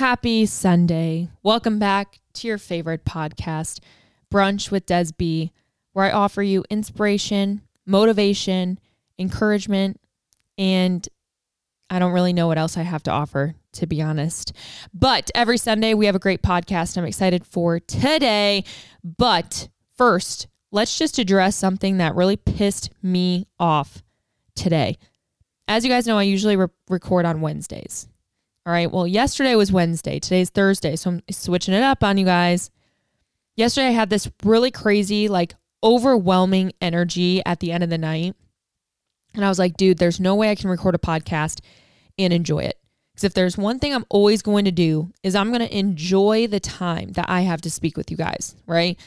Happy Sunday. Welcome back to your favorite podcast, Brunch with Des B, where I offer you inspiration, motivation, encouragement, and I don't really know what else I have to offer, to be honest. But every Sunday, we have a great podcast I'm excited for today. But first, let's just address something that really pissed me off today. As you guys know, I usually re- record on Wednesdays. All right. Well, yesterday was Wednesday. Today's Thursday. So I'm switching it up on you guys. Yesterday, I had this really crazy, like overwhelming energy at the end of the night. And I was like, dude, there's no way I can record a podcast and enjoy it. Because if there's one thing I'm always going to do, is I'm going to enjoy the time that I have to speak with you guys. Right.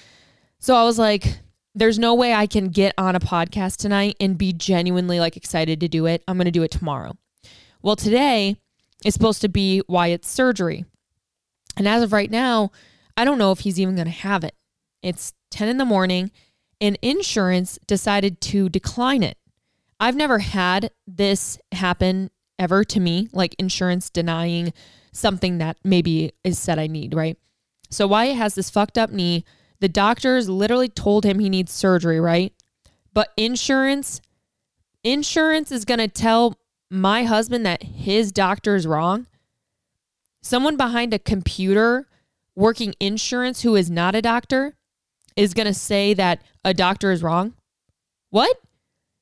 So I was like, there's no way I can get on a podcast tonight and be genuinely like excited to do it. I'm going to do it tomorrow. Well, today is supposed to be Wyatt's surgery. And as of right now, I don't know if he's even going to have it. It's 10 in the morning and insurance decided to decline it. I've never had this happen ever to me, like insurance denying something that maybe is said I need, right? So Wyatt has this fucked up knee. The doctors literally told him he needs surgery, right? But insurance insurance is going to tell my husband that his doctor is wrong. Someone behind a computer working insurance who is not a doctor is going to say that a doctor is wrong. What?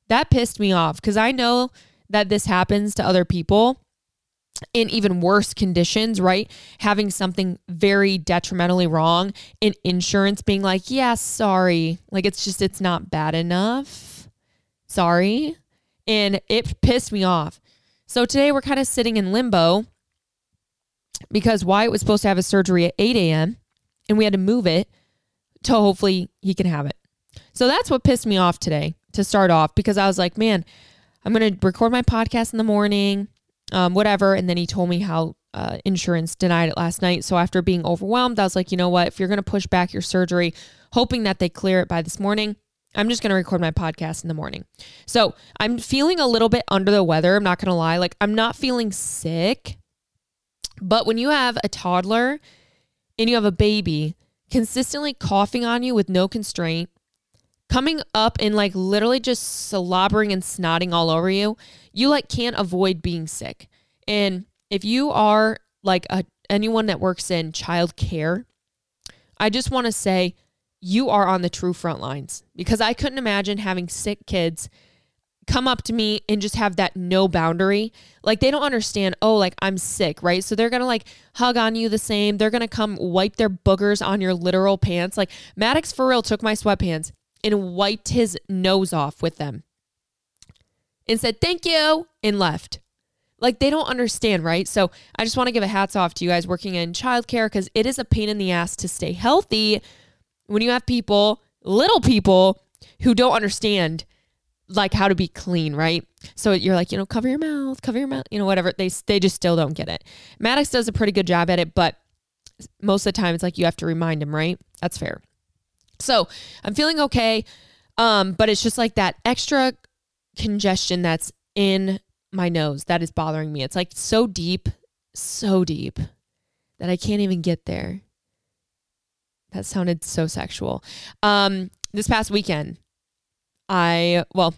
That pissed me off because I know that this happens to other people in even worse conditions, right? Having something very detrimentally wrong in insurance being like, yeah, sorry. Like it's just, it's not bad enough. Sorry. And it pissed me off. So today we're kind of sitting in limbo because Wyatt was supposed to have a surgery at 8 a.m. and we had to move it to hopefully he can have it. So that's what pissed me off today to start off because I was like, man, I'm going to record my podcast in the morning, um, whatever. And then he told me how uh, insurance denied it last night. So after being overwhelmed, I was like, you know what? If you're going to push back your surgery, hoping that they clear it by this morning, I'm just going to record my podcast in the morning. So I'm feeling a little bit under the weather. I'm not going to lie. Like, I'm not feeling sick. But when you have a toddler and you have a baby consistently coughing on you with no constraint, coming up and like literally just slobbering and snotting all over you, you like can't avoid being sick. And if you are like a, anyone that works in child care, I just want to say you are on the true front lines because I couldn't imagine having sick kids come up to me and just have that no boundary. Like they don't understand, oh, like I'm sick, right? So they're going to like hug on you the same. They're going to come wipe their boogers on your literal pants. Like Maddox for real took my sweatpants and wiped his nose off with them and said, thank you, and left. Like they don't understand, right? So I just want to give a hats off to you guys working in childcare because it is a pain in the ass to stay healthy when you have people, little people, who don't understand like how to be clean, right? So you're like, you know, cover your mouth, cover your mouth, you know, whatever. They they just still don't get it. Maddox does a pretty good job at it, but most of the time it's like you have to remind him, right? That's fair. So I'm feeling okay, um, but it's just like that extra congestion that's in my nose that is bothering me. It's like so deep, so deep that I can't even get there. That sounded so sexual. Um, this past weekend, I, well,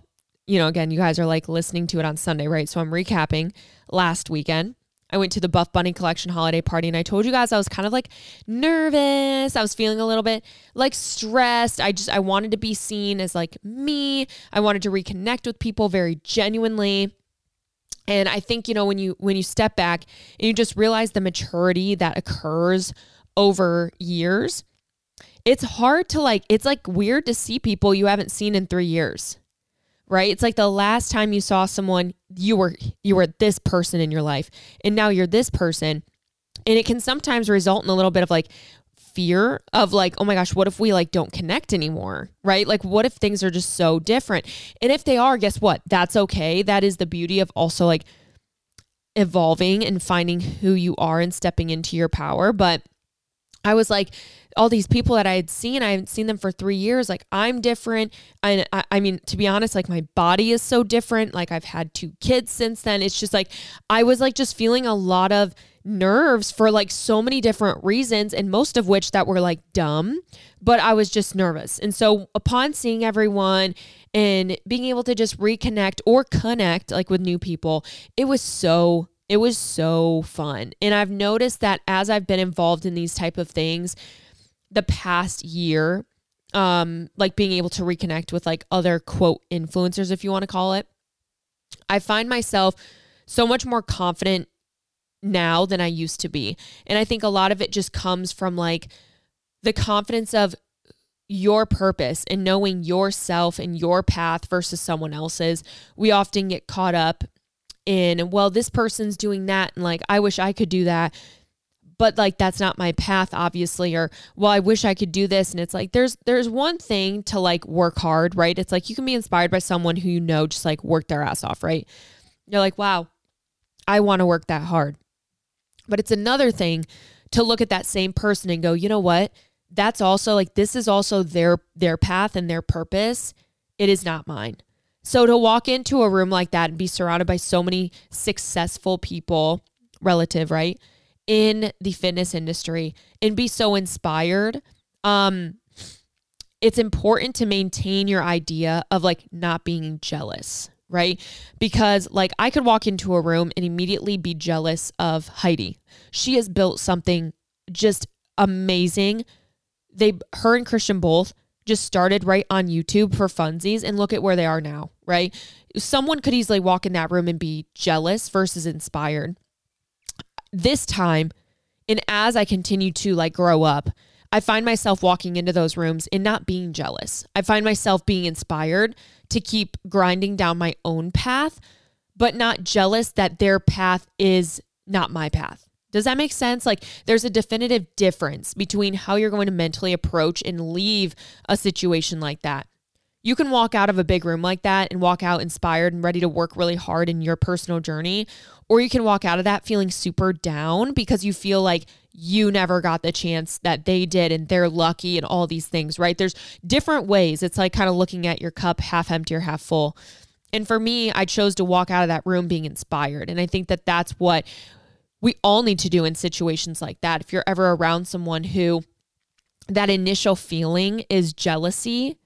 you know, again, you guys are like listening to it on Sunday, right? So I'm recapping last weekend. I went to the Buff Bunny Collection holiday party and I told you guys I was kind of like nervous. I was feeling a little bit like stressed. I just, I wanted to be seen as like me. I wanted to reconnect with people very genuinely. And I think, you know, when you, when you step back and you just realize the maturity that occurs over years, it's hard to like, it's like weird to see people you haven't seen in three years, right? It's like the last time you saw someone, you were, you were this person in your life and now you're this person. And it can sometimes result in a little bit of like fear of like, oh my gosh, what if we like don't connect anymore? Right? Like, what if things are just so different? And if they are, guess what? That's okay. That is the beauty of also like evolving and finding who you are and stepping into your power. But I was like, all these people that I had seen, I haven't seen them for three years. Like I'm different. And I, I mean, to be honest, like my body is so different. Like I've had two kids since then. It's just like, I was like just feeling a lot of nerves for like so many different reasons, and most of which that were like dumb, but I was just nervous. And so upon seeing everyone and being able to just reconnect or connect like with new people, it was so it was so fun. And I've noticed that as I've been involved in these type of things the past year, um like being able to reconnect with like other quote influencers if you want to call it, I find myself so much more confident now than I used to be. And I think a lot of it just comes from like the confidence of your purpose and knowing yourself and your path versus someone else's. We often get caught up in, well, this person's doing that. And like, I wish I could do that. But like that's not my path, obviously, or well, I wish I could do this. And it's like there's there's one thing to like work hard, right? It's like you can be inspired by someone who you know just like worked their ass off, right? You're like, wow, I want to work that hard. But it's another thing to look at that same person and go, you know what? That's also like this is also their their path and their purpose. It is not mine. So to walk into a room like that and be surrounded by so many successful people, relative, right? In the fitness industry and be so inspired, um it's important to maintain your idea of like not being jealous, right? Because like I could walk into a room and immediately be jealous of Heidi. She has built something just amazing. They her and Christian both just started right on YouTube for funsies and look at where they are now, right? Someone could easily walk in that room and be jealous versus inspired. This time, and as I continue to like grow up, I find myself walking into those rooms and not being jealous. I find myself being inspired to keep grinding down my own path, but not jealous that their path is not my path. Does that make sense? Like there's a definitive difference between how you're going to mentally approach and leave a situation like that. You can walk out of a big room like that and walk out inspired and ready to work really hard in your personal journey, or you can walk out of that feeling super down because you feel like you never got the chance that they did and they're lucky and all these things, right? There's different ways. It's like kind of looking at your cup half empty or half full. And for me, I chose to walk out of that room being inspired. And I think that that's what we all need to do in situations like that. If you're ever around someone who that initial feeling is jealousy,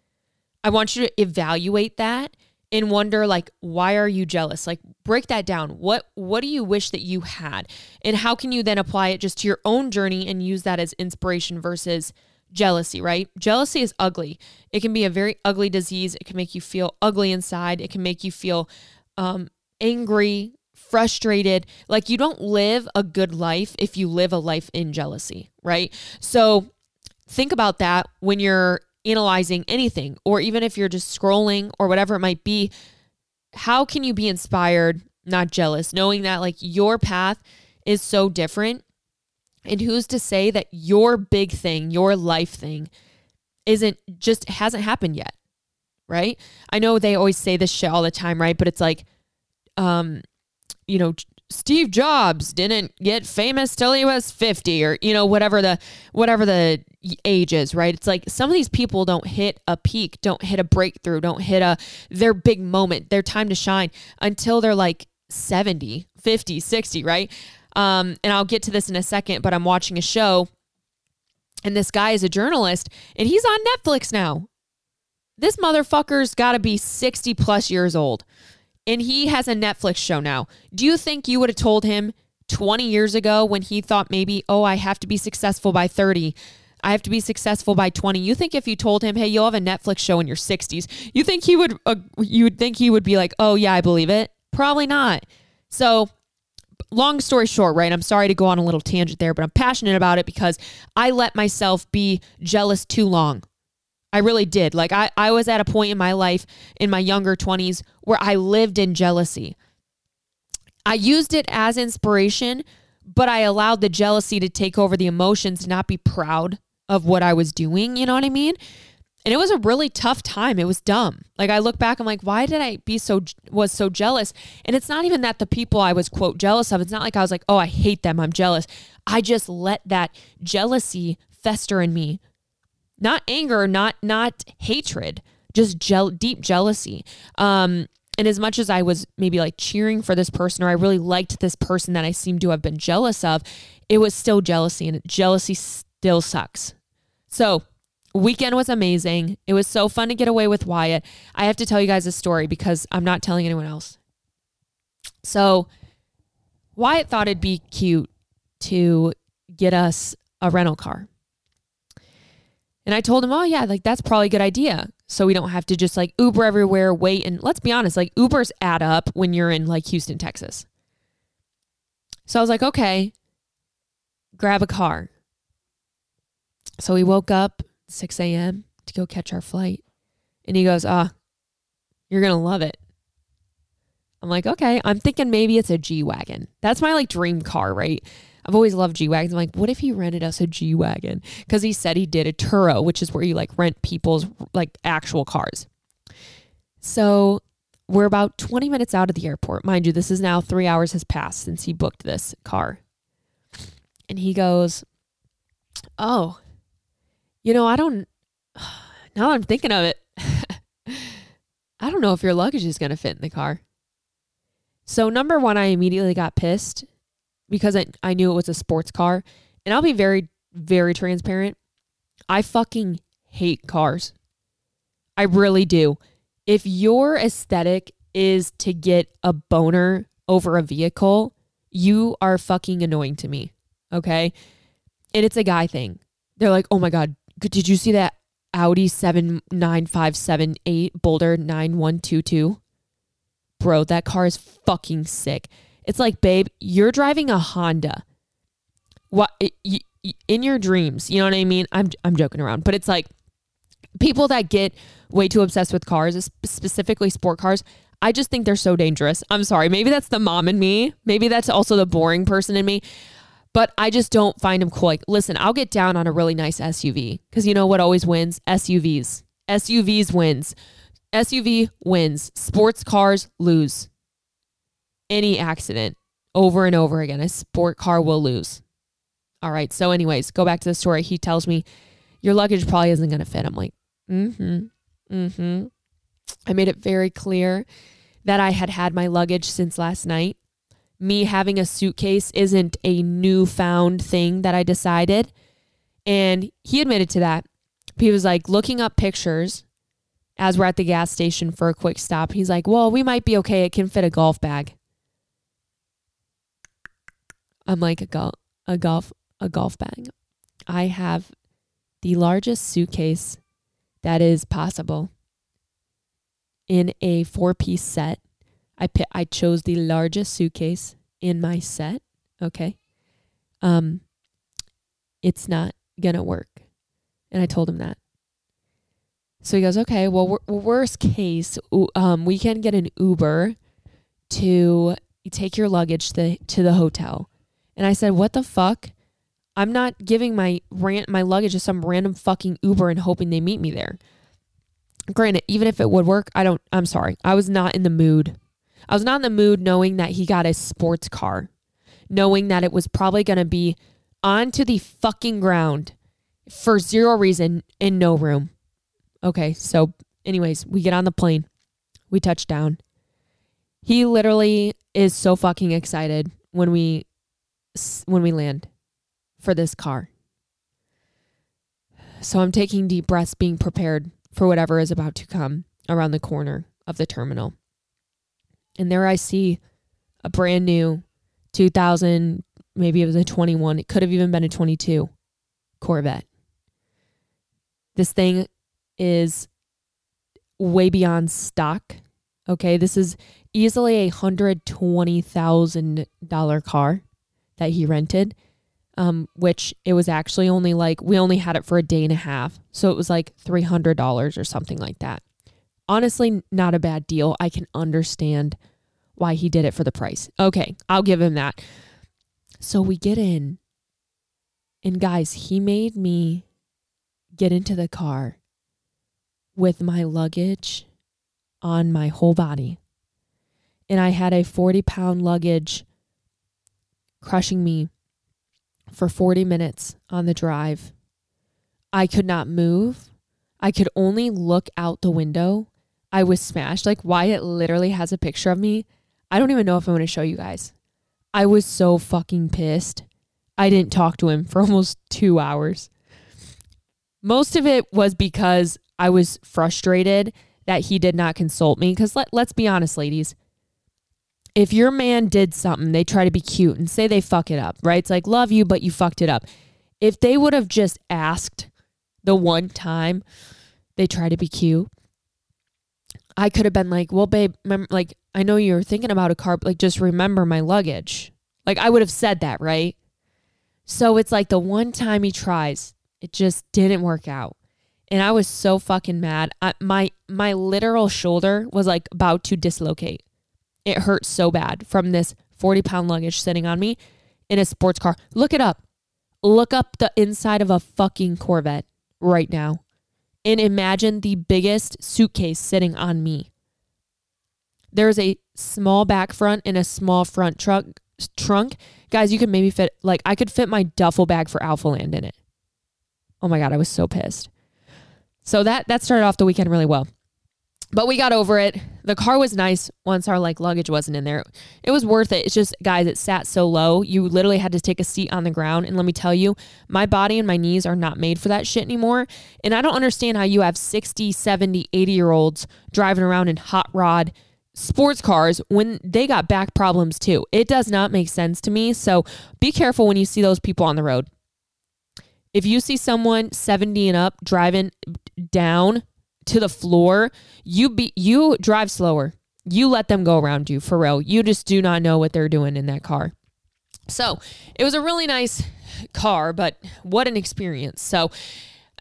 I want you to evaluate that and wonder like why are you jealous? Like break that down. What what do you wish that you had? And how can you then apply it just to your own journey and use that as inspiration versus jealousy right? Jealousy is ugly. It can be a very ugly disease. It can make you feel ugly inside. It can make you feel um, angry frustrated. Like you don't live a good life if you live a life in jealousy right? So think about that when you're analyzing anything, or even if you're just scrolling or whatever it might be, how can you be inspired, not jealous, knowing that like your path is so different? And who's to say that your big thing, your life thing, isn't just hasn't happened yet? Right? I know they always say this shit all the time, right? But it's like, um, you know, Steve Jobs didn't get famous till he was 50 or you know whatever the whatever the age is, right? It's like some of these people don't hit a peak, don't hit a breakthrough, don't hit a their big moment, their time to shine until they're like 70, 50, 60, right? Um, and I'll get to this in a second, but I'm watching a show and this guy is a journalist and he's on Netflix now. This motherfucker's got to be 60 plus years old and he has a Netflix show now. Do you think you would have told him 20 years ago when he thought maybe, oh, I have to be successful by 30? I have to be successful by 20. You think if you told him, "Hey, you'll have a Netflix show in your 60s." You think he would uh, you would think he would be like, "Oh, yeah, I believe it." Probably not. So, long story short, right? I'm sorry to go on a little tangent there, but I'm passionate about it because I let myself be jealous too long. I really did. Like I, I was at a point in my life in my younger 20s where I lived in jealousy. I used it as inspiration, but I allowed the jealousy to take over the emotions, not be proud of what I was doing. You know what I mean? And it was a really tough time. It was dumb. Like I look back, I'm like, why did I be so was so jealous? And it's not even that the people I was quote jealous of. It's not like I was like, oh, I hate them. I'm jealous. I just let that jealousy fester in me not anger, not not hatred, just deep jealousy. Um, And as much as I was maybe like cheering for this person or I really liked this person that I seemed to have been jealous of, it was still jealousy and jealousy still sucks. So, weekend was amazing. It was so fun to get away with Wyatt. I have to tell you guys a story because I'm not telling anyone else. So, Wyatt thought it'd be cute to get us a rental car. And I told him, oh, yeah, like that's probably a good idea. So we don't have to just like Uber everywhere, wait. And let's be honest, like Ubers add up when you're in like Houston, Texas. So I was like, okay, grab a car. So we woke up 6 a.m. to go catch our flight. And he goes, ah, you're going to love it. I'm like, okay. I'm thinking maybe it's a G Wagon. That's my like dream car, right? I've always loved G Wagons. I'm like, what if he rented us a G Wagon? Because he said he did a Turo, which is where you like rent people's like actual cars. So we're about 20 minutes out of the airport. Mind you, this is now three hours has passed since he booked this car. And he goes, Oh, you know, I don't, now I'm thinking of it. I don't know if your luggage is going to fit in the car. So, number one, I immediately got pissed because I, I knew it was a sports car. And I'll be very, very transparent. I fucking hate cars. I really do. If your aesthetic is to get a boner over a vehicle, you are fucking annoying to me. Okay. And it's a guy thing. They're like, oh my God, did you see that Audi 79578 Boulder 9122? Bro, that car is fucking sick. It's like, babe, you're driving a Honda. What in your dreams? You know what I mean? I'm I'm joking around, but it's like people that get way too obsessed with cars, specifically sport cars. I just think they're so dangerous. I'm sorry. Maybe that's the mom in me. Maybe that's also the boring person in me. But I just don't find them cool. Like, listen, I'll get down on a really nice SUV because you know what always wins? SUVs. SUVs wins. SUV wins. Sports cars lose any accident over and over again. A sport car will lose. All right. So, anyways, go back to the story. He tells me your luggage probably isn't going to fit. I'm like, mm hmm. Mm hmm. I made it very clear that I had had my luggage since last night. Me having a suitcase isn't a newfound thing that I decided. And he admitted to that. He was like looking up pictures as we're at the gas station for a quick stop. He's like, Well, we might be okay. It can fit a golf bag. I'm like a golf a golf a golf bag. I have the largest suitcase that is possible in a four-piece set. I pi- I chose the largest suitcase in my set, okay? Um it's not going to work. And I told him that. So he goes, "Okay, well, worst case, um we can get an Uber to take your luggage to to the hotel." And I said, "What the fuck? I'm not giving my rant my luggage to some random fucking Uber and hoping they meet me there." Granted, even if it would work, I don't I'm sorry. I was not in the mood. I was not in the mood knowing that he got a sports car, knowing that it was probably going to be onto the fucking ground for zero reason in no room. Okay, so anyways, we get on the plane. We touch down. He literally is so fucking excited when we when we land for this car. So I'm taking deep breaths, being prepared for whatever is about to come around the corner of the terminal. And there I see a brand new 2000, maybe it was a 21, it could have even been a 22 Corvette. This thing is way beyond stock. Okay, this is easily a hundred twenty thousand dollar car that he rented, um, which it was actually only like we only had it for a day and a half. So it was like $300 or something like that. Honestly, not a bad deal. I can understand why he did it for the price. Okay, I'll give him that. So we get in, and guys, he made me get into the car with my luggage on my whole body. And I had a 40 pound luggage crushing me for 40 minutes on the drive. I could not move. I could only look out the window. I was smashed. Like Wyatt literally has a picture of me. I don't even know if I'm going to show you guys. I was so fucking pissed. I didn't talk to him for almost two hours. Most of it was because I was frustrated that he did not consult me. Because let, let's be honest, ladies. If your man did something, they try to be cute and say they fuck it up, right? It's like, love you, but you fucked it up. If they would have just asked the one time they try to be cute, I could have been like, well, babe, like, I know you're thinking about a car, but like, just remember my luggage. Like, I would have said that, right? So it's like the one time he tries, it just didn't work out. And I was so fucking mad. I, my my literal shoulder was like about to dislocate. It hurt so bad from this 40 pound luggage sitting on me in a sports car. Look it up. Look up the inside of a fucking Corvette right now and imagine the biggest suitcase sitting on me. There's a small back front and a small front trunk trunk. Guys, you could maybe fit like I could fit my duffel bag for Alphaland in it. Oh my god, I was so pissed. So that that started off the weekend really well. But we got over it. The car was nice once our like luggage wasn't in there. It was worth it. It's just guys, it sat so low. You literally had to take a seat on the ground and let me tell you, my body and my knees are not made for that shit anymore. And I don't understand how you have 60, 70, 80 year olds driving around in hot rod sports cars when they got back problems too. It does not make sense to me. So be careful when you see those people on the road. If you see someone 70 and up driving down to the floor, you be you drive slower. You let them go around you for real. You just do not know what they're doing in that car. So it was a really nice car, but what an experience. So,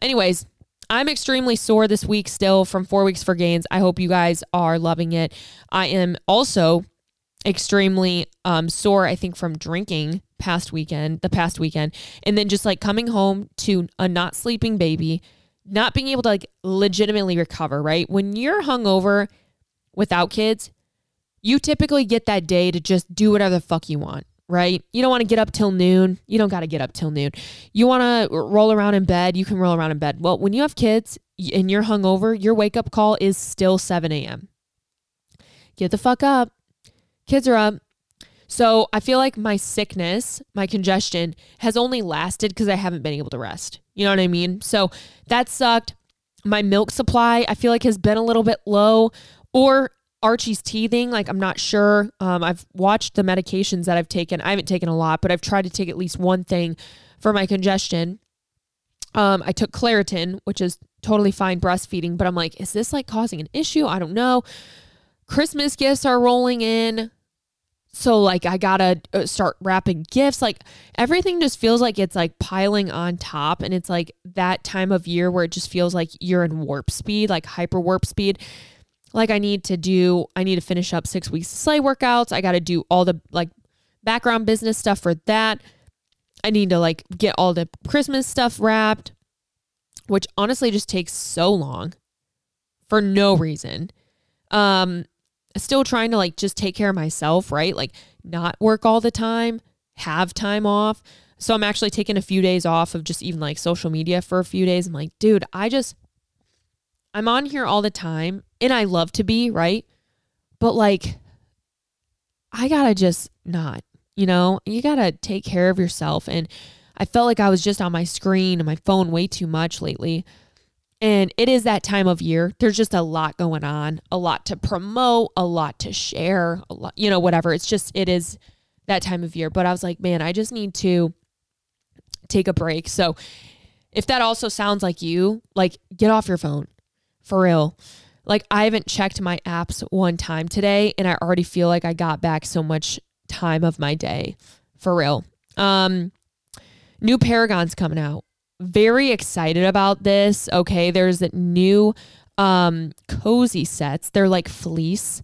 anyways, I'm extremely sore this week still from four weeks for gains. I hope you guys are loving it. I am also extremely um, sore, I think, from drinking past weekend, the past weekend, and then just like coming home to a not sleeping baby, not being able to like legitimately recover, right? When you're hungover without kids, you typically get that day to just do whatever the fuck you want, right? You don't want to get up till noon. You don't got to get up till noon. You want to roll around in bed. You can roll around in bed. Well, when you have kids and you're hungover, your wake up call is still 7 a.m. Get the fuck up. Kids are up. So I feel like my sickness, my congestion has only lasted because I haven't been able to rest. You know what I mean? So that sucked. My milk supply, I feel like has been a little bit low or Archie's teething. Like, I'm not sure. Um, I've watched the medications that I've taken. I haven't taken a lot, but I've tried to take at least one thing for my congestion. Um, I took Claritin, which is totally fine breastfeeding, but I'm like, is this like causing an issue? I don't know. Christmas gifts are rolling in. So like I gotta uh, start wrapping gifts. Like everything just feels like it's like piling on top, and it's like that time of year where it just feels like you're in warp speed, like hyper warp speed. Like I need to do, I need to finish up six weeks of sleigh workouts. I got to do all the like background business stuff for that. I need to like get all the Christmas stuff wrapped, which honestly just takes so long for no reason. Um, still trying to like just take care of myself, right? Like not work all the time, have time off. So I'm actually taking a few days off of just even like social media for a few days. I'm like, dude, I just I'm on here all the time and I love to be, right? But like I got to just not, you know? You got to take care of yourself and I felt like I was just on my screen and my phone way too much lately. And it is that time of year. There's just a lot going on, a lot to promote, a lot to share, a lot, you know, whatever. It's just, it is that time of year. But I was like, man, I just need to take a break. So if that also sounds like you, like get off your phone for real. Like I haven't checked my apps one time today and I already feel like I got back so much time of my day for real. Um, new Paragon's coming out very excited about this. Okay, there's new um cozy sets. They're like fleece.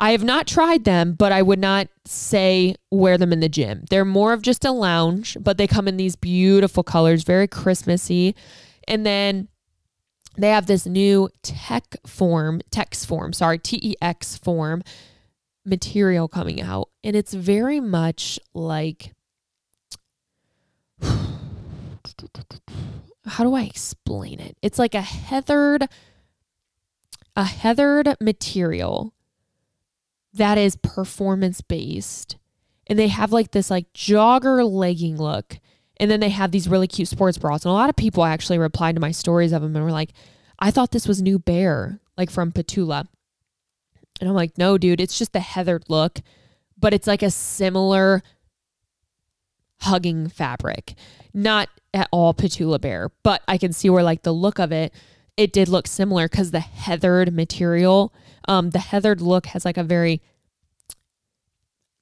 I have not tried them, but I would not say wear them in the gym. They're more of just a lounge, but they come in these beautiful colors, very Christmassy. And then they have this new tech form, tex form, sorry, T E X form material coming out. And it's very much like how do I explain it? It's like a heathered a heathered material that is performance based. And they have like this like jogger legging look. And then they have these really cute sports bras. And a lot of people actually replied to my stories of them and were like, I thought this was New bear, like from Petula. And I'm like, no, dude, it's just the heathered look, but it's like a similar hugging fabric. Not at all Petula Bear, but I can see where like the look of it, it did look similar because the heathered material, um, the heathered look has like a very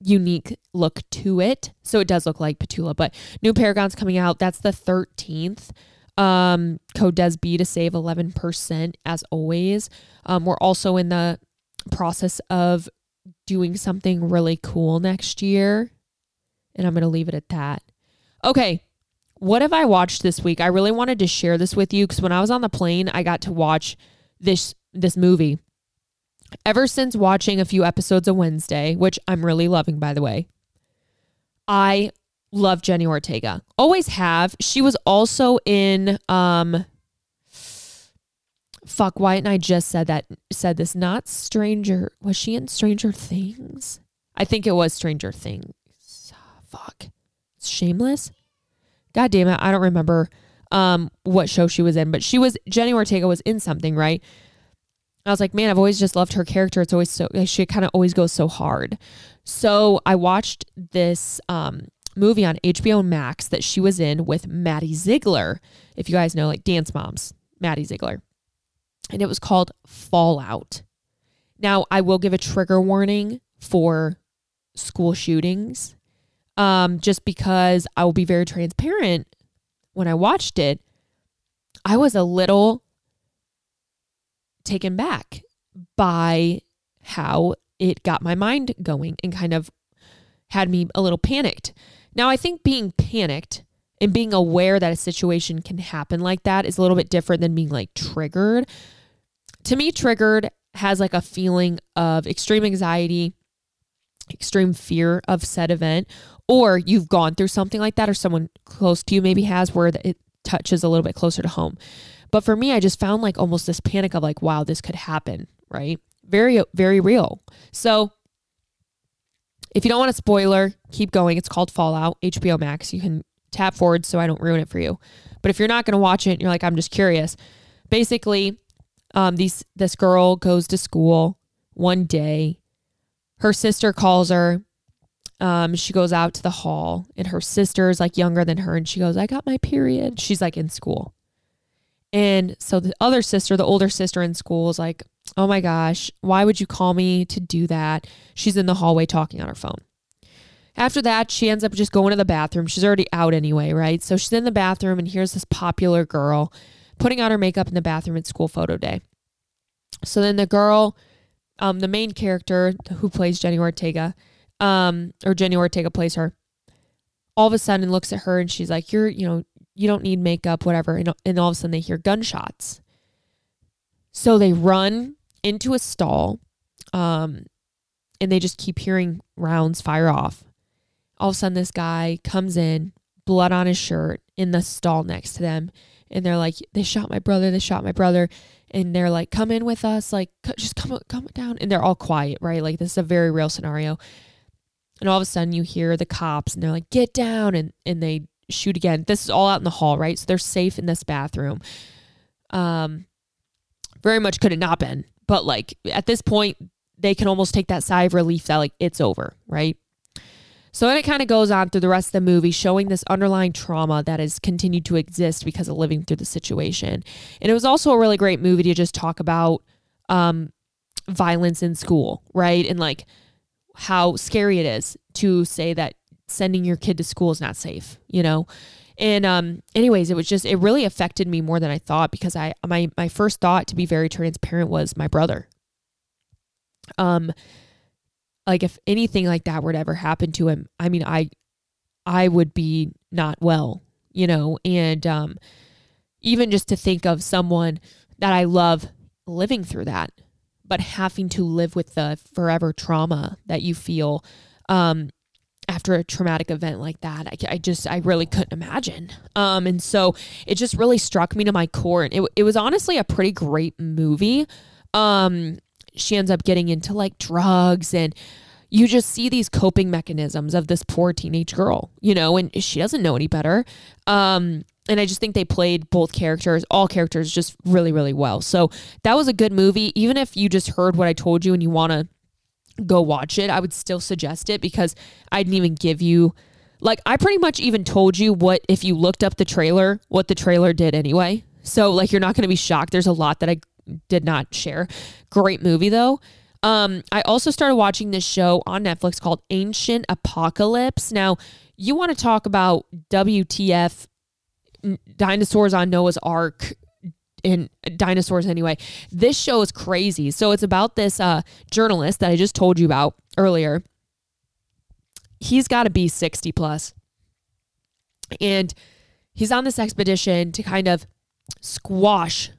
unique look to it. So it does look like Petula, but new Paragon's coming out. That's the 13th. Um, code does DESB to save 11% as always. Um, we're also in the process of doing something really cool next year. And I'm going to leave it at that. Okay. What have I watched this week? I really wanted to share this with you because when I was on the plane, I got to watch this this movie. Ever since watching a few episodes of Wednesday, which I'm really loving by the way, I love Jenna Ortega. Always have. She was also in um fuck Wyatt and I just said that said this not Stranger was she in Stranger Things? I think it was Stranger Things. Fuck. Shameless? God damn it, I don't remember um what show she was in, but she was Jenna Ortega was in something, right? I was like, man, I've always just loved her character. It's always so she kind of always goes so hard. So I watched this um movie on HBO Max that she was in with Maddie Ziegler. If you guys know, like Dance Moms, Maddie Ziegler. And it was called Fallout. Now, I will give a trigger warning for school shootings um, just because I will be very transparent. When I watched it, I was a little taken back by how it got my mind going and kind of had me a little panicked. Now, I think being panicked and being aware that a situation can happen like that is a little bit different than being like triggered. To me, triggered has like a feeling of extreme anxiety, extreme fear of said event, or you've gone through something like that, or someone close to you maybe has where it touches a little bit closer to home. But for me, I just found like almost this panic of like, wow, this could happen, right? Very, very real. So if you don't want a spoiler, keep going. It's called Fallout, HBO Max. You can tap forward so I don't ruin it for you. But if you're not going to watch it you're like, I'm just curious, basically, um, these this girl goes to school one day. Her sister calls her. Um, she goes out to the hall, and her sister is like younger than her, and she goes, "I got my period." She's like in school, and so the other sister, the older sister in school, is like, Oh my gosh, why would you call me to do that? She's in the hallway talking on her phone. After that, she ends up just going to the bathroom. She's already out anyway, right? So she's in the bathroom, and here's this popular girl putting on her makeup in the bathroom at school photo day. So then the girl, um, the main character who plays Jenna Ortega, um, or Jenna Ortega plays her, all of a sudden looks at her and she's like, You're, you know, you don't need makeup, whatever. And, and all of a sudden they hear gunshots. So they run into a stall um, and they just keep hearing rounds fire off. All of a sudden, this guy comes in, blood on his shirt, in the stall next to them. And they're like, they shot my brother, they shot my brother. And they're like, come in with us, like, just come, come down. And they're all quiet, right? Like, this is a very real scenario. And all of a sudden, you hear the cops and they're like, get down. And, and they shoot again. This is all out in the hall, right? So they're safe in this bathroom. Um, very much could have not been. But like at this point, they can almost take that sigh of relief that like it's over, right? So then it kind of goes on through the rest of the movie, showing this underlying trauma that has continued to exist because of living through the situation. And it was also a really great movie to just talk about um, violence in school, right? And like how scary it is to say that sending your kid to school is not safe, you know? And um, anyways, it was just it really affected me more than I thought because I my my first thought to be very transparent was my brother. Um, like if anything like that were to ever happen to him, I mean, I I would be not well, you know, and um, even just to think of someone that I love living through that, but having to live with the forever trauma that you feel um, after a traumatic event like that. I, I just, I really couldn't imagine. Um, and so it just really struck me to my core. And it, it was honestly a pretty great movie. Um, she ends up getting into like drugs and you just see these coping mechanisms of this poor teenage girl, you know, and she doesn't know any better. Um, and I just think they played both characters, all characters, just really, really well. So that was a good movie. Even if you just heard what I told you and you want to go watch it, I would still suggest it because I didn't even give you, like, I pretty much even told you what, if you looked up the trailer, what the trailer did anyway. So, like, you're not going to be shocked. There's a lot that I did not share. Great movie, though. Um, I also started watching this show on Netflix called Ancient Apocalypse. Now, you want to talk about WTF dinosaurs on Noah's Ark and dinosaurs anyway. This show is crazy. So it's about this uh, journalist that I just told you about earlier. He's got to be 60 plus. And he's on this expedition to kind of squash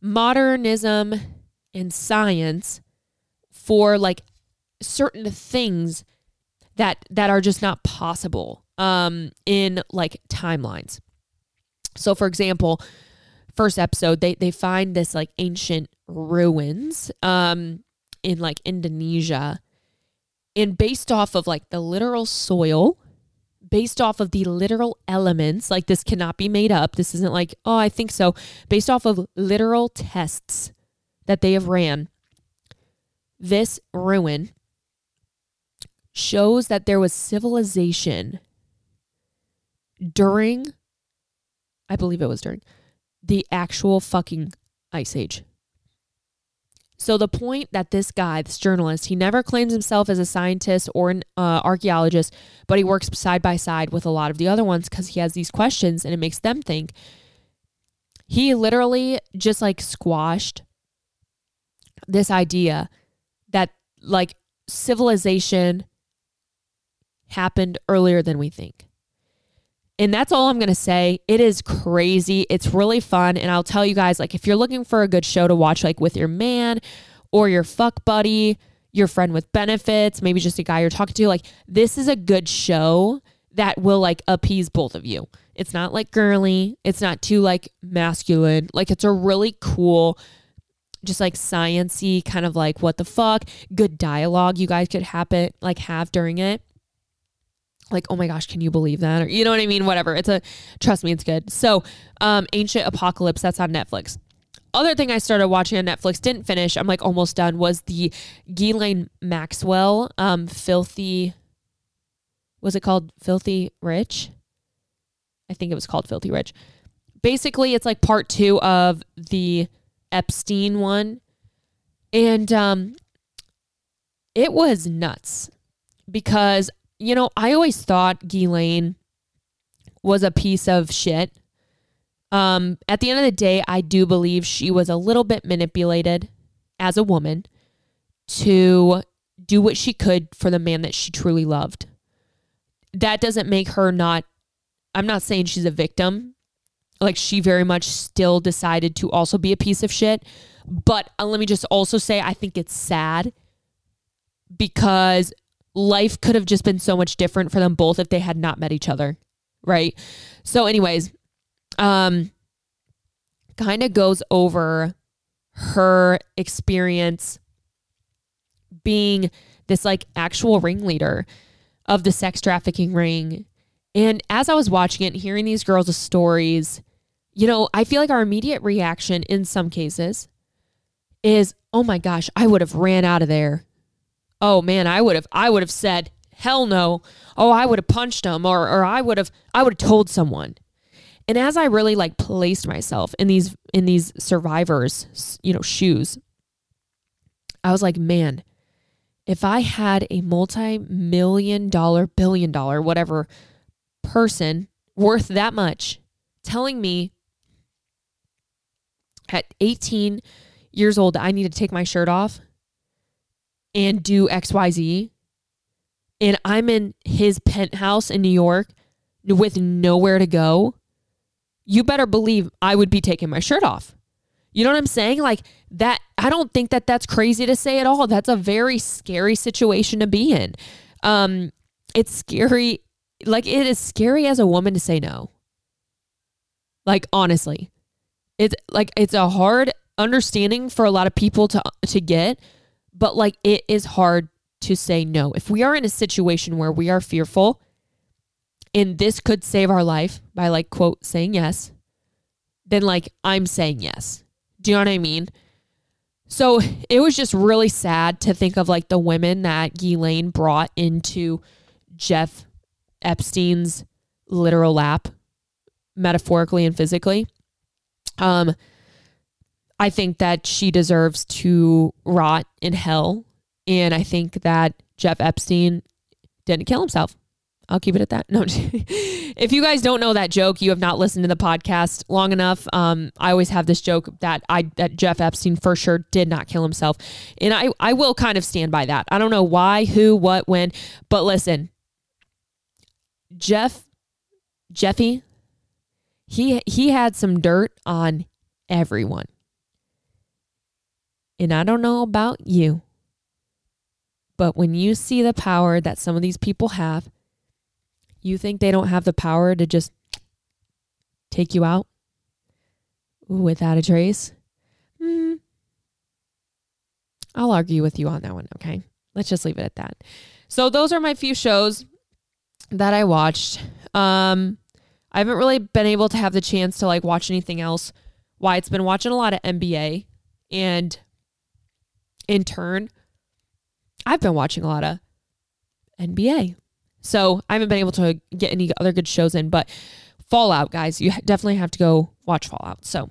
modernism and science for like certain things that that are just not possible um in like timelines. So for example, first episode they they find this like ancient ruins um in like Indonesia. And based off of like the literal soil based off of the literal elements like this cannot be made up. This isn't like oh i think so. Based off of literal tests that they have ran this ruin shows that there was civilization during, I believe it was during, the actual fucking ice age. So the point that this guy, this journalist, he never claims himself as a scientist or an uh, archaeologist, but he works side by side with a lot of the other ones because he has these questions and it makes them think. He literally just like squashed this idea that like civilization happened earlier than we think. And that's all I'm going to say. It is crazy. It's really fun. And I'll tell you guys, like, if you're looking for a good show to watch, like with your man or your fuck buddy, your friend with benefits, maybe just a guy you're talking to, like, this is a good show that will like appease both of you. It's not like girly, it's not too like masculine. Like, it's a really cool just like sciency kind of like what the fuck good dialogue you guys could happen like have during it like oh my gosh can you believe that? Or you know what i mean? Whatever. It's a trust me it's good. So um ancient apocalypse that's on netflix. Other thing i started watching on netflix didn't finish i'm like almost done was the Ghislaine maxwell um filthy was it called filthy rich? I think it was called filthy rich. Basically it's like part two of the Epstein one. And um, it was nuts because, you know, I always thought Ghislaine was a piece of shit. Um, at the end of the day, I do believe she was a little bit manipulated as a woman to do what she could for the man that she truly loved. That doesn't make her not, I'm not saying she's a victim like she very much still decided to also be a piece of shit. But uh, let me just also say, I think it's sad because life could have just been so much different for them both if they had not met each other. Right. So, anyways, um, kind of goes over her experience being this like actual ringleader of the sex trafficking ring. And as I was watching it, and hearing these girls' stories, you know, I feel like our immediate reaction in some cases is, "Oh my gosh, I would have ran out of there." Oh man, I would have I would have said, "Hell no." Oh, I would have punched him or or I would have I would have told someone. And as I really like placed myself in these in these survivors, you know, shoes, I was like, "Man, if I had a multi-million dollar, billion dollar, whatever person worth that much telling me at 18 years old I need to take my shirt off and do XYZ. And I'm in his penthouse in New York with nowhere to go. You better believe I would be taking my shirt off. You know what I'm saying? Like that, I don't think that that's crazy to say at all. That's a very scary situation to be in. Um, it's scary. Like it is scary as a woman to say no. Like honestly, it's like it's a hard understanding for a lot of people to to get, but like it is hard to say no. If we are in a situation where we are fearful and this could save our life by like quote saying yes, then like I'm saying yes. Do you know what I mean? So it was just really sad to think of like the women that Ghislaine brought into Jeff Epstein's literal lap, metaphorically and physically. Um, I think that she deserves to rot in hell. And I think that Jeff Epstein didn't kill himself. I'll keep it at that. No, if you guys don't know that joke, you have not listened to the podcast long enough. Um, I always have this joke that I that Jeff Epstein for sure did not kill himself, and I I will kind of stand by that. I don't know why, who, what, when, but listen, Jeff, Jeffy, he he had some dirt on everyone, and I don't know about you, but when you see the power that some of these people have you think they don't have the power to just take you out without a trace? Hmm. I'll argue with you on that one, okay? Let's just leave it at that. So those are my few shows that I watched. Um I haven't really been able to have the chance to like watch anything else. Why it's been watching a lot of NBA and in turn I've been watching a lot of NBA. So I haven't been able to get any other good shows in, but Fallout, guys, you definitely have to go watch Fallout. So,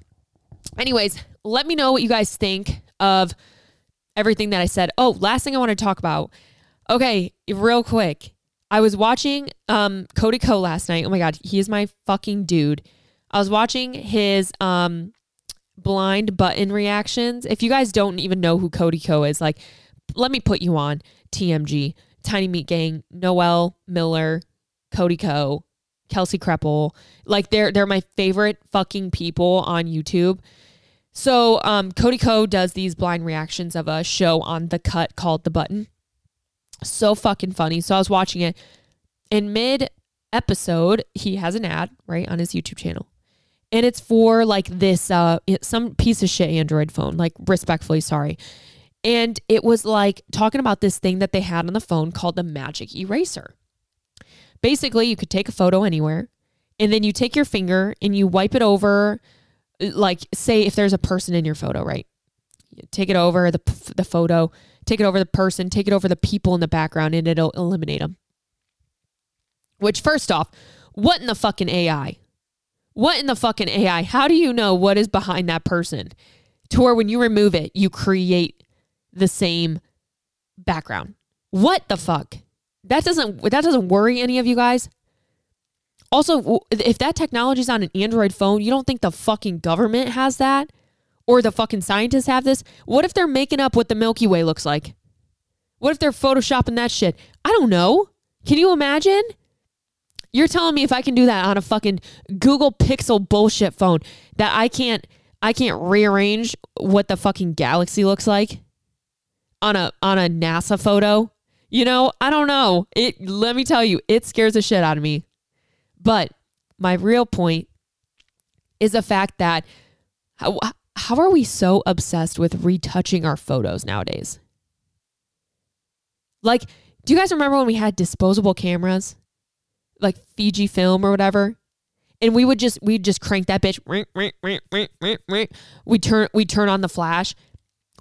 anyways, let me know what you guys think of everything that I said. Oh, last thing I want to talk about. Okay, real quick. I was watching um, Cody Ko last night. Oh my god, he is my fucking dude. I was watching his um, blind button reactions. If you guys don't even know who Cody Ko is, like, let me put you on TMG. Tiny Meat Gang, Noel Miller, Cody Ko, Kelsey Kreppel. Like they're they're my favorite fucking people on YouTube. So um, Cody Ko does these blind reactions of a show on the cut called The Button. So fucking funny. So I was watching it. In mid episode, he has an ad, right, on his YouTube channel. And it's for like this uh some piece of shit Android phone, like respectfully sorry. And it was like talking about this thing that they had on the phone called the Magic Eraser. Basically, you could take a photo anywhere and then you take your finger and you wipe it over like say if there's a person in your photo, right? You take it over the the photo, take it over the person, take it over the people in the background and it'll eliminate them. Which first off, what in the fucking AI? What in the fucking AI? How do you know what is behind that person? To where when you remove it, you create the same background. What the fuck? That doesn't that doesn't worry any of you guys? Also, if that technology is on an Android phone, you don't think the fucking government has that? Or the fucking scientists have this? What if they're making up what the Milky Way looks like? What if they're photoshopping that shit? I don't know. Can you imagine? You're telling me if I can do that on a fucking Google Pixel bullshit phone that I can't I can't rearrange what the fucking galaxy looks like? on a on a NASA photo. You know, I don't know. It let me tell you, it scares the shit out of me. But my real point is the fact that how, how are we so obsessed with retouching our photos nowadays? Like, do you guys remember when we had disposable cameras? Like Fiji film or whatever? And we would just we'd just crank that bitch. We turn we turn on the flash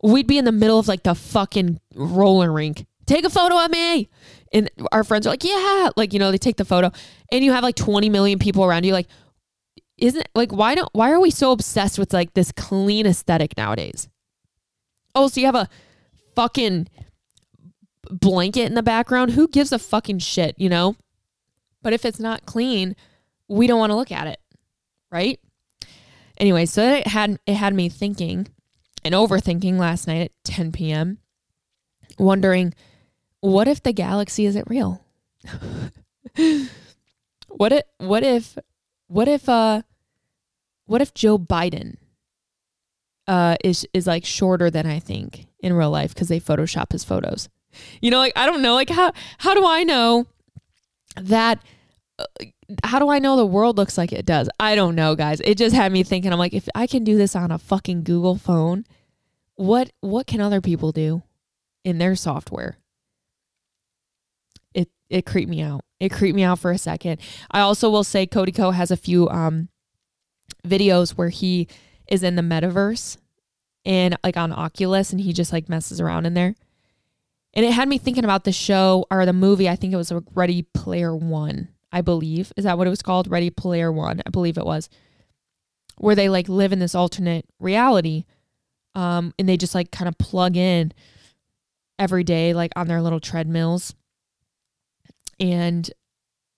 we'd be in the middle of like the fucking roller rink. Take a photo of me. And our friends are like, yeah. Like, you know, they take the photo and you have like 20 million people around you. Like, isn't like, why don't, why are we so obsessed with like this clean aesthetic nowadays? Oh, so you have a fucking blanket in the background. Who gives a fucking shit, you know? But if it's not clean, we don't want to look at it. Right? Anyway, so it had it had me thinking and overthinking last night at 10 p.m., wondering what if the galaxy isn't real? what if what if what if uh what if Joe Biden uh is is like shorter than I think in real life because they Photoshop his photos? You know, like I don't know, like how how do I know that how do I know the world looks like it does? I don't know, guys. It just had me thinking. I'm like, if I can do this on a fucking Google phone, what what can other people do in their software? It it creeped me out. It creeped me out for a second. I also will say Cody Ko has a few um videos where he is in the metaverse and like on Oculus and he just like messes around in there. And it had me thinking about the show or the movie. I think it was Ready Player One, I believe. Is that what it was called? Ready Player One, I believe it was. Where they like live in this alternate reality. Um, and they just like kind of plug in every day, like on their little treadmills and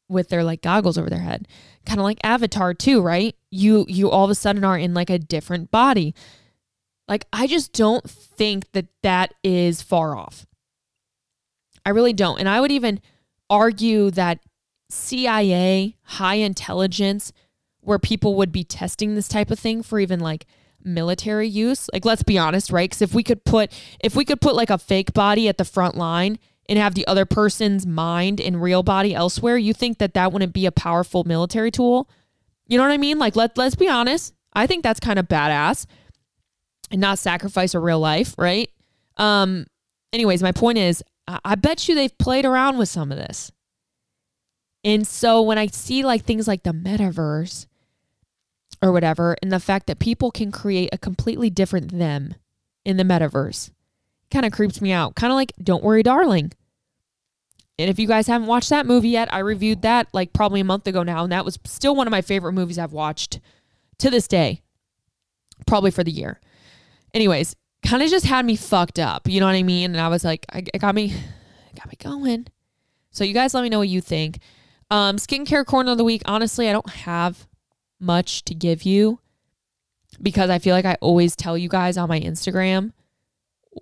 with their like goggles over their head. Kind of like Avatar too, right? You you all of a sudden are in like a different body. Like I just don't think that that is far off. I really don't. And I would even argue that CIA, high intelligence, where people would be testing this type of thing for even like military use. Like let's be honest, right? Cuz if we could put if we could put like a fake body at the front line and have the other person's mind and real body elsewhere, you think that that wouldn't be a powerful military tool? You know what I mean? Like let let's be honest. I think that's kind of badass and not sacrifice a real life, right? Um anyways, my point is I bet you they've played around with some of this. And so when I see like things like the metaverse or whatever, and the fact that people can create a completely different them in the metaverse, kind of creeps me out. Kind of like Don't Worry, Darling. And if you guys haven't watched that movie yet, I reviewed that like probably a month ago now, and that was still one of my favorite movies I've watched to this day, probably for the year. Anyways, kind of just had me fucked up, you know what I mean? And I was like, I, it got me, it got me going. So you guys let me know what you think. Um, skincare corner of the week. Honestly, I don't have much to give you because I feel like I always tell you guys on my Instagram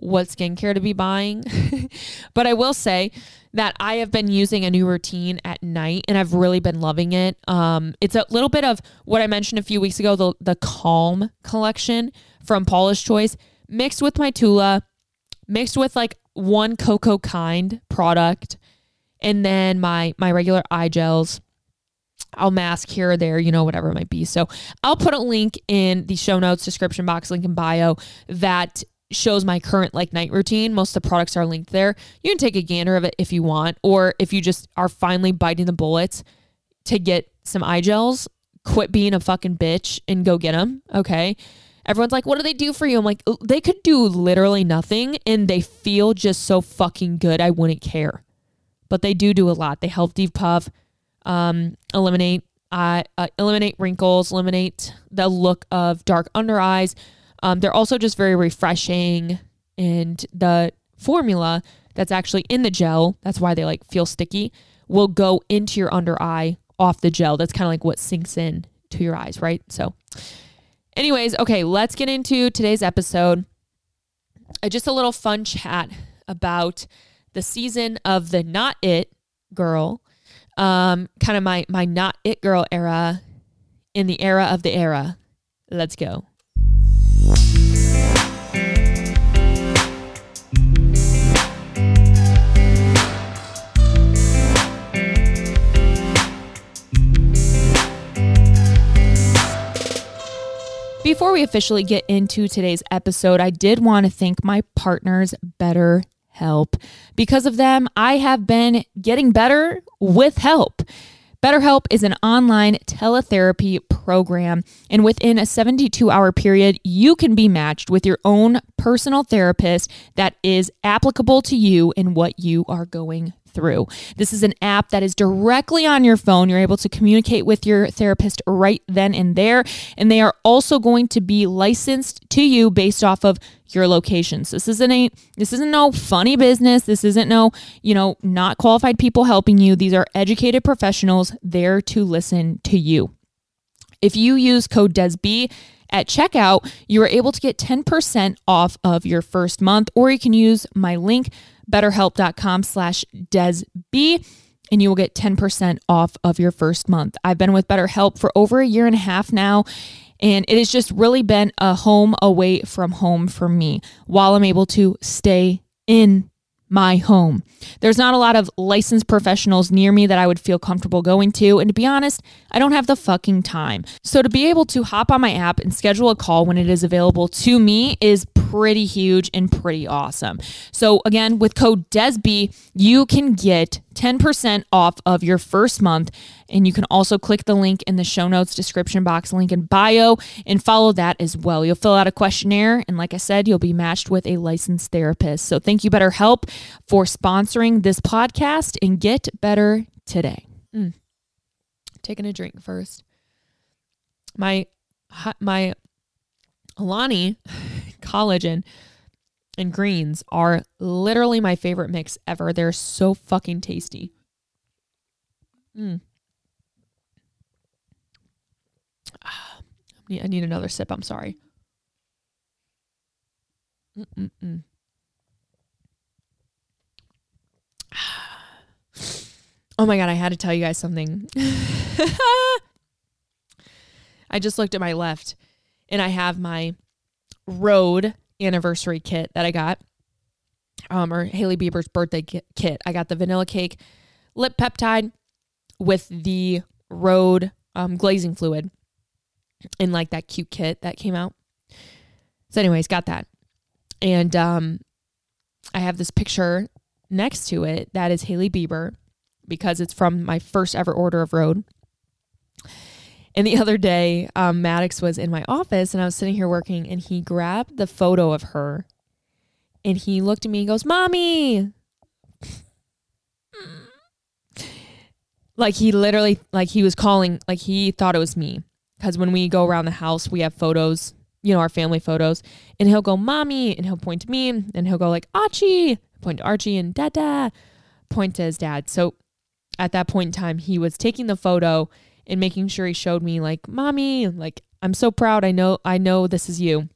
what skincare to be buying. but I will say that I have been using a new routine at night and I've really been loving it. Um, it's a little bit of what I mentioned a few weeks ago, the, the Calm collection from Paula's Choice, mixed with my Tula, mixed with like one Coco Kind product, and then my my regular eye gels. I'll mask here or there, you know, whatever it might be. So I'll put a link in the show notes, description box, link in bio that shows my current like night routine. Most of the products are linked there. You can take a gander of it if you want, or if you just are finally biting the bullets to get some eye gels, quit being a fucking bitch and go get them. Okay. Everyone's like, what do they do for you? I'm like, they could do literally nothing and they feel just so fucking good. I wouldn't care. But they do do a lot. They help depuff, um, eliminate, uh, uh, eliminate wrinkles, eliminate the look of dark under eyes, um, they're also just very refreshing, and the formula that's actually in the gel, that's why they like feel sticky, will go into your under eye off the gel. That's kind of like what sinks in to your eyes, right? So, anyways, okay, let's get into today's episode. Uh, just a little fun chat about the season of the Not It Girl, um, kind of my my Not It Girl era in the era of the era. Let's go. Before we officially get into today's episode, I did want to thank my partners, Better Help. Because of them, I have been getting better with help. BetterHelp is an online teletherapy program, and within a 72 hour period, you can be matched with your own personal therapist that is applicable to you and what you are going through. This is an app that is directly on your phone. You're able to communicate with your therapist right then and there. And they are also going to be licensed to you based off of your locations. This isn't a this isn't no funny business. This isn't no, you know, not qualified people helping you. These are educated professionals there to listen to you. If you use code DESB at checkout, you are able to get 10% off of your first month, or you can use my link betterhelp.com slash desb and you will get 10% off of your first month. I've been with BetterHelp for over a year and a half now, and it has just really been a home away from home for me while I'm able to stay in my home. There's not a lot of licensed professionals near me that I would feel comfortable going to. And to be honest, I don't have the fucking time. So to be able to hop on my app and schedule a call when it is available to me is pretty huge and pretty awesome. So again, with code DESB, you can get 10% off of your first month. And you can also click the link in the show notes description box, link in bio, and follow that as well. You'll fill out a questionnaire. And like I said, you'll be matched with a licensed therapist. So thank you, BetterHelp, for sponsoring this podcast and get better today. Mm. Taking a drink first. My, my Alani collagen and greens are literally my favorite mix ever. They're so fucking tasty. Mm. I need another sip. I'm sorry. Mm-mm-mm. Oh my God, I had to tell you guys something. I just looked at my left and I have my Rhode anniversary kit that I got, um, or Hailey Bieber's birthday kit. I got the vanilla cake lip peptide with the Rhode um, glazing fluid in like that cute kit that came out. So, anyways, got that. And um, I have this picture next to it that is Hailey Bieber because it's from my first ever order of Rhode. And the other day, um, Maddox was in my office and I was sitting here working and he grabbed the photo of her and he looked at me and goes, Mommy. like he literally, like he was calling, like he thought it was me. Because when we go around the house, we have photos, you know, our family photos. And he'll go, Mommy. And he'll point to me and he'll go, like, Archie. Point to Archie and Dada. Point to his dad. So at that point in time, he was taking the photo and making sure he showed me like, "Mommy, like I'm so proud. I know I know this is you."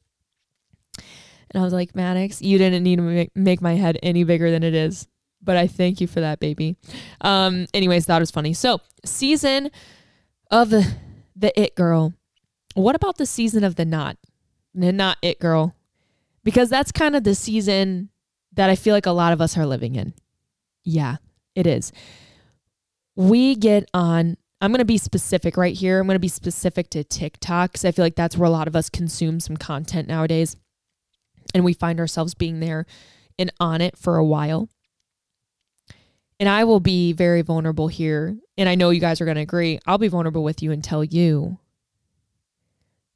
And I was like, "Maddox, you didn't need to make, my head any bigger than it is." But I thank you for that, baby. Um anyways, that was funny. So, season of the the it girl. What about the season of the not? The not it girl. Because that's kind of the season that I feel like a lot of us are living in. Yeah, it is. We get on I'm going to be specific right here. I'm going to be specific to TikTok because I feel like that's where a lot of us consume some content nowadays. And we find ourselves being there and on it for a while. And I will be very vulnerable here. And I know you guys are going to agree. I'll be vulnerable with you and tell you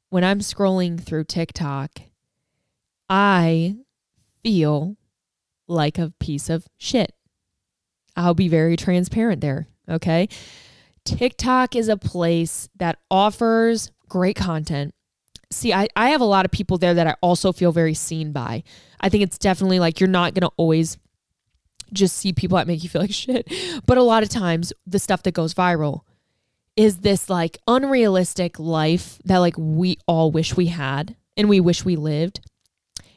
when I'm scrolling through TikTok, I feel like a piece of shit. I'll be very transparent there. Okay. TikTok is a place that offers great content. See, I, I have a lot of people there that I also feel very seen by. I think it's definitely like you're not going to always just see people that make you feel like shit. But a lot of times, the stuff that goes viral is this like unrealistic life that like we all wish we had and we wish we lived.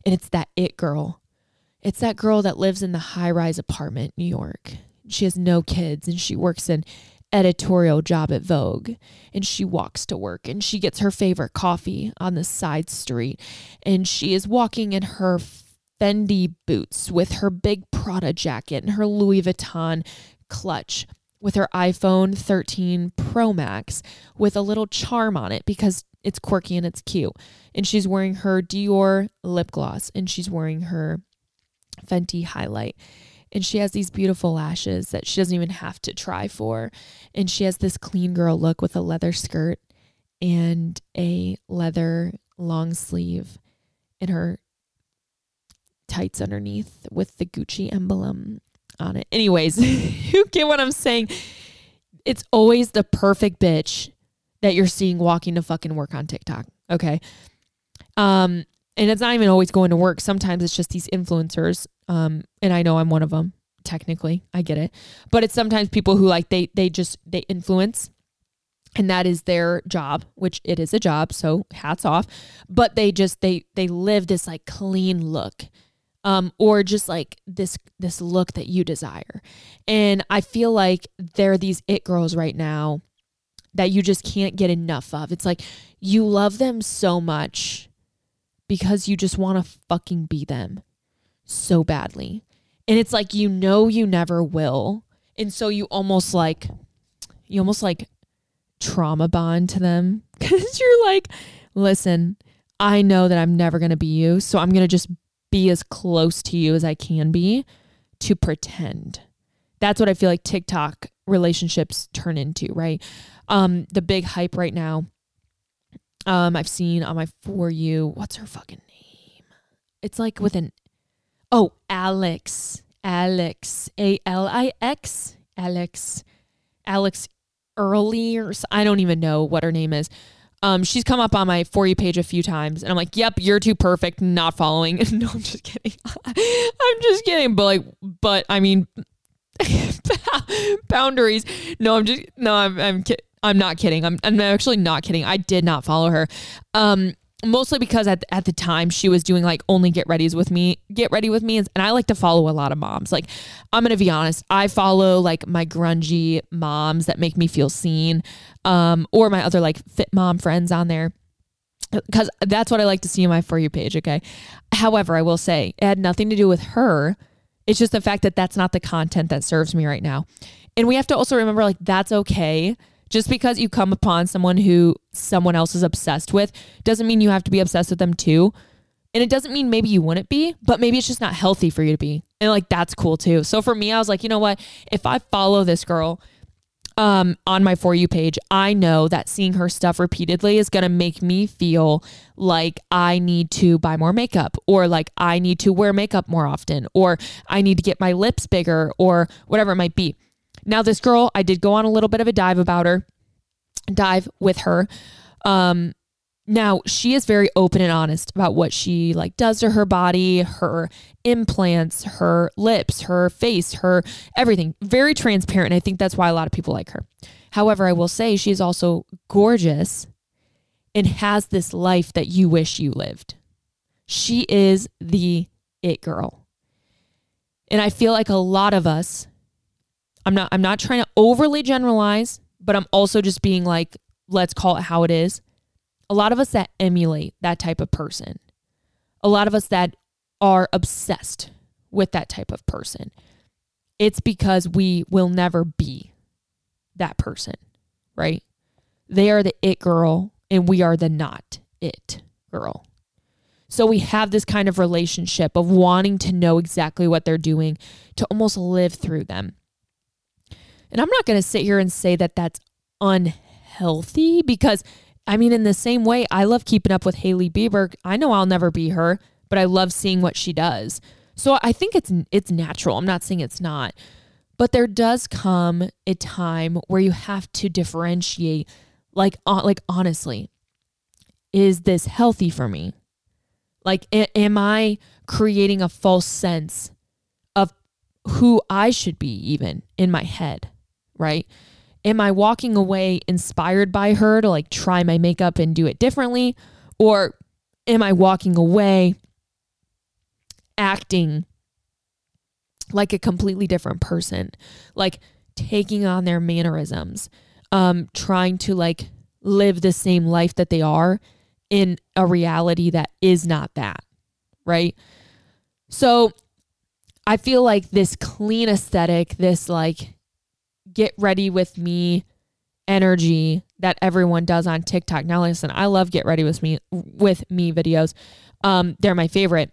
And it's that it girl. It's that girl that lives in the high rise apartment in New York. She has no kids and she works in editorial job at Vogue and she walks to work and she gets her favorite coffee on the side street and she is walking in her Fendi boots with her big Prada jacket and her Louis Vuitton clutch with her iPhone 13 Pro Max with a little charm on it because it's quirky and it's cute. And she's wearing her Dior lip gloss and she's wearing her Fenty highlight and she has these beautiful lashes that she doesn't even have to try for. And she has this clean girl look with a leather skirt and a leather long sleeve and her tights underneath with the Gucci emblem on it. Anyways, you get what I'm saying. It's always the perfect bitch that you're seeing walking to fucking work on TikTok. Okay. Um, and it's not even always going to work. Sometimes it's just these influencers. Um, and I know I'm one of them. Technically, I get it, but it's sometimes people who like they they just they influence, and that is their job, which it is a job. So hats off. But they just they they live this like clean look, um, or just like this this look that you desire. And I feel like there are these it girls right now that you just can't get enough of. It's like you love them so much because you just want to fucking be them so badly. And it's like you know you never will. And so you almost like you almost like trauma bond to them cuz you're like, "Listen, I know that I'm never going to be you, so I'm going to just be as close to you as I can be to pretend." That's what I feel like TikTok relationships turn into, right? Um the big hype right now um I've seen on my for you, what's her fucking name? It's like with an Oh, Alix. Alix. A L I X. Alix. Alix Earle or I don't even know what her name is. Um, she's come up on my for you page a few times, and I'm like, "Yep, you're too perfect, not following." no, I'm just kidding. I'm just kidding. But like, but I mean, boundaries. No, I'm just no, I'm I'm I'm not kidding. I'm I'm actually not kidding. I did not follow her. Um, mostly because at, at the time she was doing like only get readies with me get ready with me. And, i like to follow a lot of moms. Like i'm gonna be honest. I follow like my grungy moms that make me feel seen um or my other like fit mom friends on there. Because that's what i like to see in my for you page okay? However i will say it had nothing to do with her. It's just the fact that that's not the content that serves me right now. And we have to also remember like that's okay just because you come upon someone who someone else is obsessed with doesn't mean you have to be obsessed with them too. And it doesn't mean maybe you wouldn't be, but maybe it's just not healthy for you to be. And like that's cool too. So for me, I was like, you know what? If I follow this girl um on my for you page, I know that seeing her stuff repeatedly is going to make me feel like I need to buy more makeup or like I need to wear makeup more often or I need to get my lips bigger or whatever it might be. Now, this girl, I did go on a little bit of a dive about her, dive with her. Um, now she is very open and honest about what she like does to her body, her implants, her lips, her face, her everything. Very transparent. I think that's why a lot of people like her. However, I will say she is also gorgeous and has this life that you wish you lived. She is the it girl. And I feel like a lot of us I'm not I'm not trying to overly generalize, but I'm also just being like let's call it how it is. A lot of us that emulate that type of person. A lot of us that are obsessed with that type of person. It's because we will never be that person, right? They are the it girl and we are the not it girl. So we have this kind of relationship of wanting to know exactly what they're doing to almost live through them. And I'm not going to sit here and say that that's unhealthy because I mean, in the same way, I love keeping up with Hailey Bieber. I know I'll never be her, but I love seeing what she does. So I think it's it's natural. I'm not saying it's not. But there does come a time where you have to differentiate like uh, like honestly, is this healthy for me? Like a- am I creating a false sense of who I should be even in my head? Right? Am I walking away inspired by her to like try my makeup and do it differently? Or am I walking away acting like a completely different person? Like taking on their mannerisms, um, trying to like live the same life that they are in a reality that is not that, right? So I feel like this clean aesthetic, this like get ready with me energy that everyone does on TikTok. Now listen, I love get ready with me with me videos. Um they're my favorite.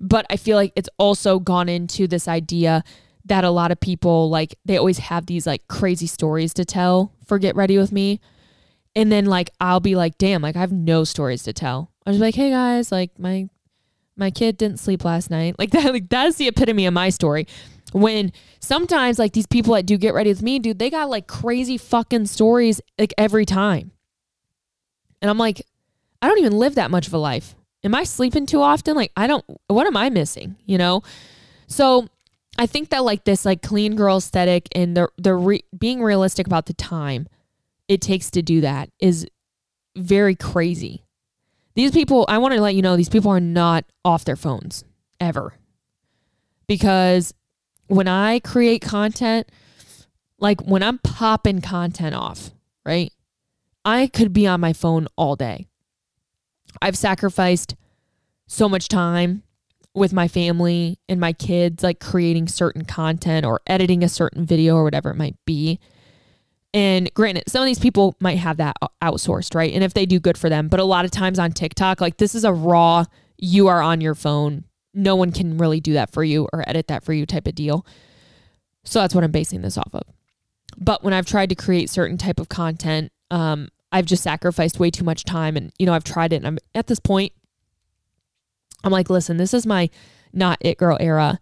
But I feel like it's also gone into this idea that a lot of people like they always have these like crazy stories to tell for get ready with me. And then like I'll be like, damn, like I have no stories to tell. I was like, hey guys, like my my kid didn't sleep last night. Like that like that's the epitome of my story when sometimes like these people that do get ready with me, dude, they got like crazy fucking stories like every time. And I'm like, I don't even live that much of a life. Am I sleeping too often? Like, I don't, what am I missing? You know? So I think that like this like clean girl aesthetic and the, the re- being realistic about the time it takes to do that is very crazy. These people, I want to let you know, these people are not off their phones ever because when I create content, like when I'm popping content off, right? I could be on my phone all day. I've sacrificed so much time with my family and my kids, like creating certain content or editing a certain video or whatever it might be. And granted, some of these people might have that outsourced, right? And if they do, good for them. But a lot of times on TikTok, like this is a raw, you are on your phone. No one can really do that for you or edit that for you type of deal. So that's what I'm basing this off of. But when I've tried to create certain type of content, um, I've just sacrificed way too much time. And, you know, I've tried it and I'm at this point, I'm like, listen, this is my not it girl era.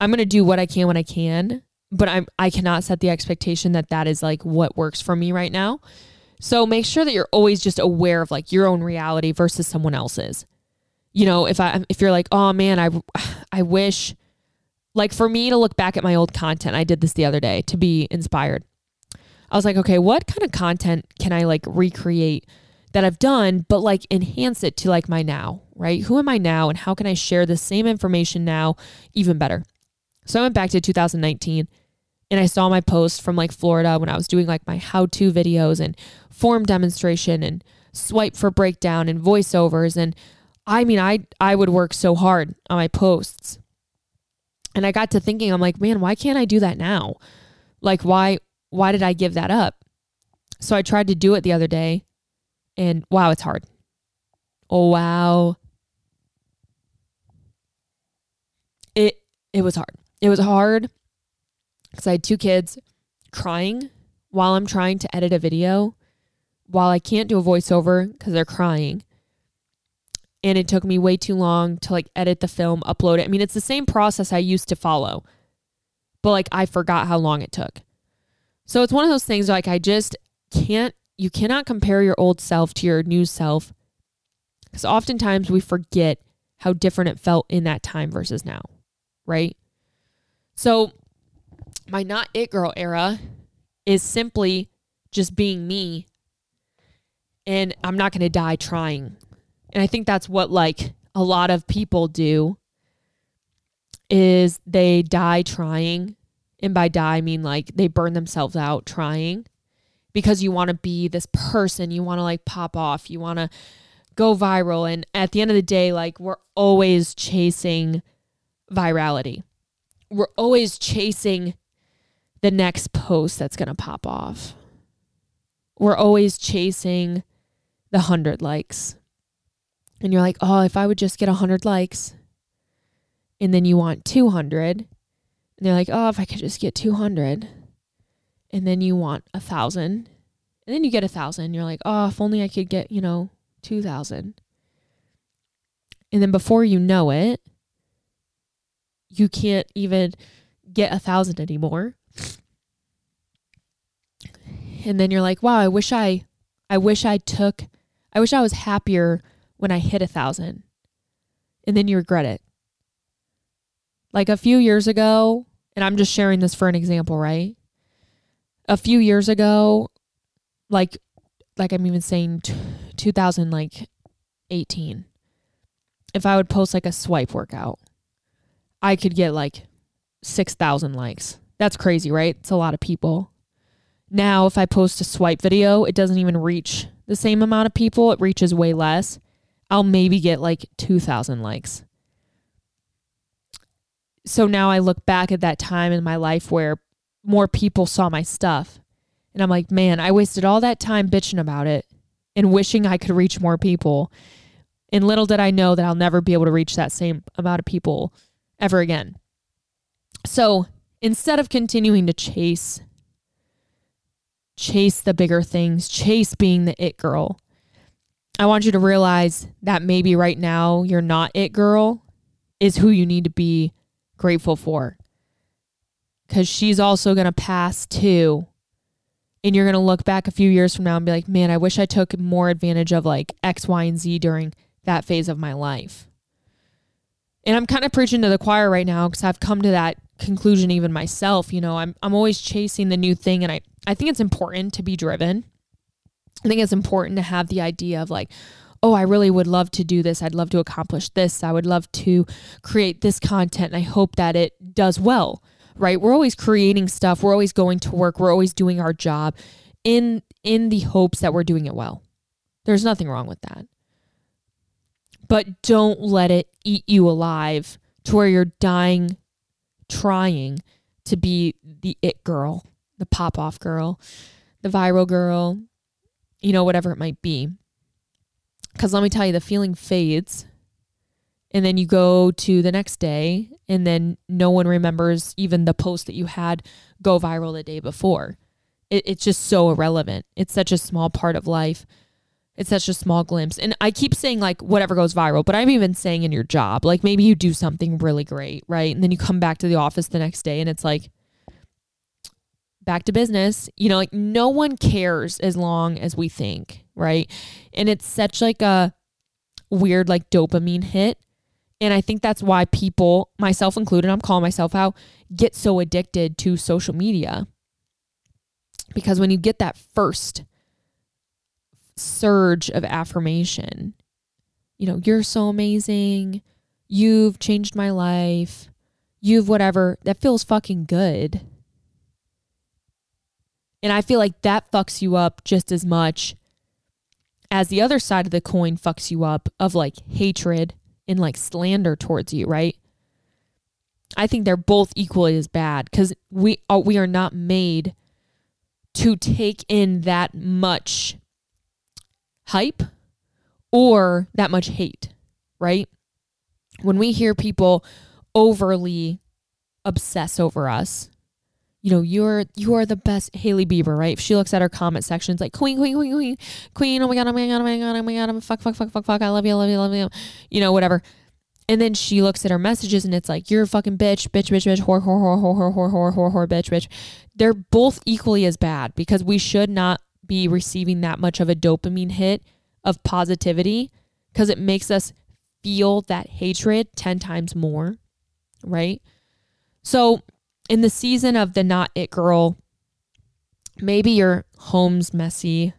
I'm going to do what I can when I can, but I'm I cannot set the expectation that that is like what works for me right now. So make sure that you're always just aware of like your own reality versus someone else's. You know, if I if you're like, "Oh man, I I wish like for me to look back at my old content, I did this the other day to be inspired. I was like, okay, what kind of content can I like recreate that I've done, but like enhance it to like my now, right? Who am I now and how can I share the same information now even better? So I went back to 2019 and I saw my post from like Florida when I was doing like my how to videos and form demonstration and swipe for breakdown and voiceovers. And I mean, I, I would work so hard on my posts. And I got to thinking, I'm like, man, why can't I do that now? Like, why, why did I give that up? So I tried to do it the other day and wow, it's hard. Oh wow. It it was hard. It was hard because I had two kids crying while I'm trying to edit a video, while I can't do a voiceover because they're crying. And it took me way too long to like edit the film, upload it. I mean, it's the same process I used to follow, but like I forgot how long it took. So it's one of those things like I just can't you cannot compare your old self to your new self because oftentimes we forget how different it felt in that time versus now, right? So, my not it girl era is simply just being me, and I'm not going to die trying. And I think that's what like a lot of people do is they die trying. And by die I mean like they burn themselves out trying because you want to be this person, you want to like pop off, you want to go viral. And at the end of the day, like we're always chasing virality. We're always chasing the next post that's going to pop off. We're always chasing the 100 likes. And you're like, oh, if I would just get 100 likes. And then you want 200. And they're like, oh, if I could just get 200 and then you want a thousand and then you get a thousand you're like oh if only i could get you know two thousand and then before you know it you can't even get a thousand anymore and then you're like wow i wish i i wish i took i wish i was happier when i hit a thousand and then you regret it like a few years ago and i'm just sharing this for an example right a few years ago, like like I'm even saying t- 2000 like 18. If I would post like a swipe workout, I could get like 6,000 likes. That's crazy, right? It's a lot of people. Now, if I post a swipe video, it doesn't even reach the same amount of people. It reaches way less. I'll maybe get like 2,000 likes. So now I look back at that time in my life where more people saw my stuff. And I'm like, man, I wasted all that time bitching about it and wishing I could reach more people. And little did I know that I'll never be able to reach that same amount of people ever again. So instead of continuing to chase, chase the bigger things, chase being the it girl, I want you to realize that maybe right now you're not it girl is who you need to be grateful for because she's also to pass too. And you're to look back a few years from now and be like, man, I wish I took more advantage of like X, Y, and Z during that phase of my life. And I'm kind of preaching to the choir right now because I've come to that conclusion even myself. You know, I'm, I'm always chasing the new thing. And I, I think it's important to be driven. I think it's important to have the idea of like, oh, I really would love to do this. I'd love to accomplish this. I would love to create this content. And I hope that it does well right? We're always creating stuff. We're always going to work. We're always doing our job in in the hopes that we're doing it well. There's nothing wrong with that. But don't let it eat you alive to where you're dying trying to be the it girl, the pop off girl, the viral girl, you know, whatever it might be. Because let me tell you, the feeling fades. And then you go to the next day, and then no one remembers even the post that you had go viral the day before. It, it's just so irrelevant. It's such a small part of life. It's such a small glimpse. And I keep saying like whatever goes viral, but I'm even saying in your job, like maybe you do something really great, right? And then you come back to the office the next day and it's like back to business. You know, like no one cares as long as we think, right? And it's such like a weird like dopamine hit. And I think that's why people, myself included, I'm calling myself out, get so addicted to social media. Because when you get that first surge of affirmation. You know, you're so amazing. You've changed my life. You've whatever. That feels fucking good. And I feel like that fucks you up just as much as the other side of the coin fucks you up of like hatred and like slander towards you, right? I think they're both equally as bad because we are, we are not made to take in that much hype or that much hate, right? When we hear people overly obsess over us, you know, you're you are the best Hailey Bieber, right? If she looks at her comment section, it's like queen, queen, queen, queen, queen, oh my god, oh my god, oh my god, oh my god, I'm fuck, fuck, fuck, fuck, fuck, I love you, I love you, I love you, you know, whatever. And then she looks at her messages and it's like, you're a fucking bitch, bitch, bitch, bitch, whore, whore, whore, whore, whore, whore, whore, whore, whore, bitch, bitch. They're both equally as bad because we should not be receiving that much of a dopamine hit of positivity because it makes us feel that hatred 10 times more, right? So, in the season of the not it girl, maybe your home's messy.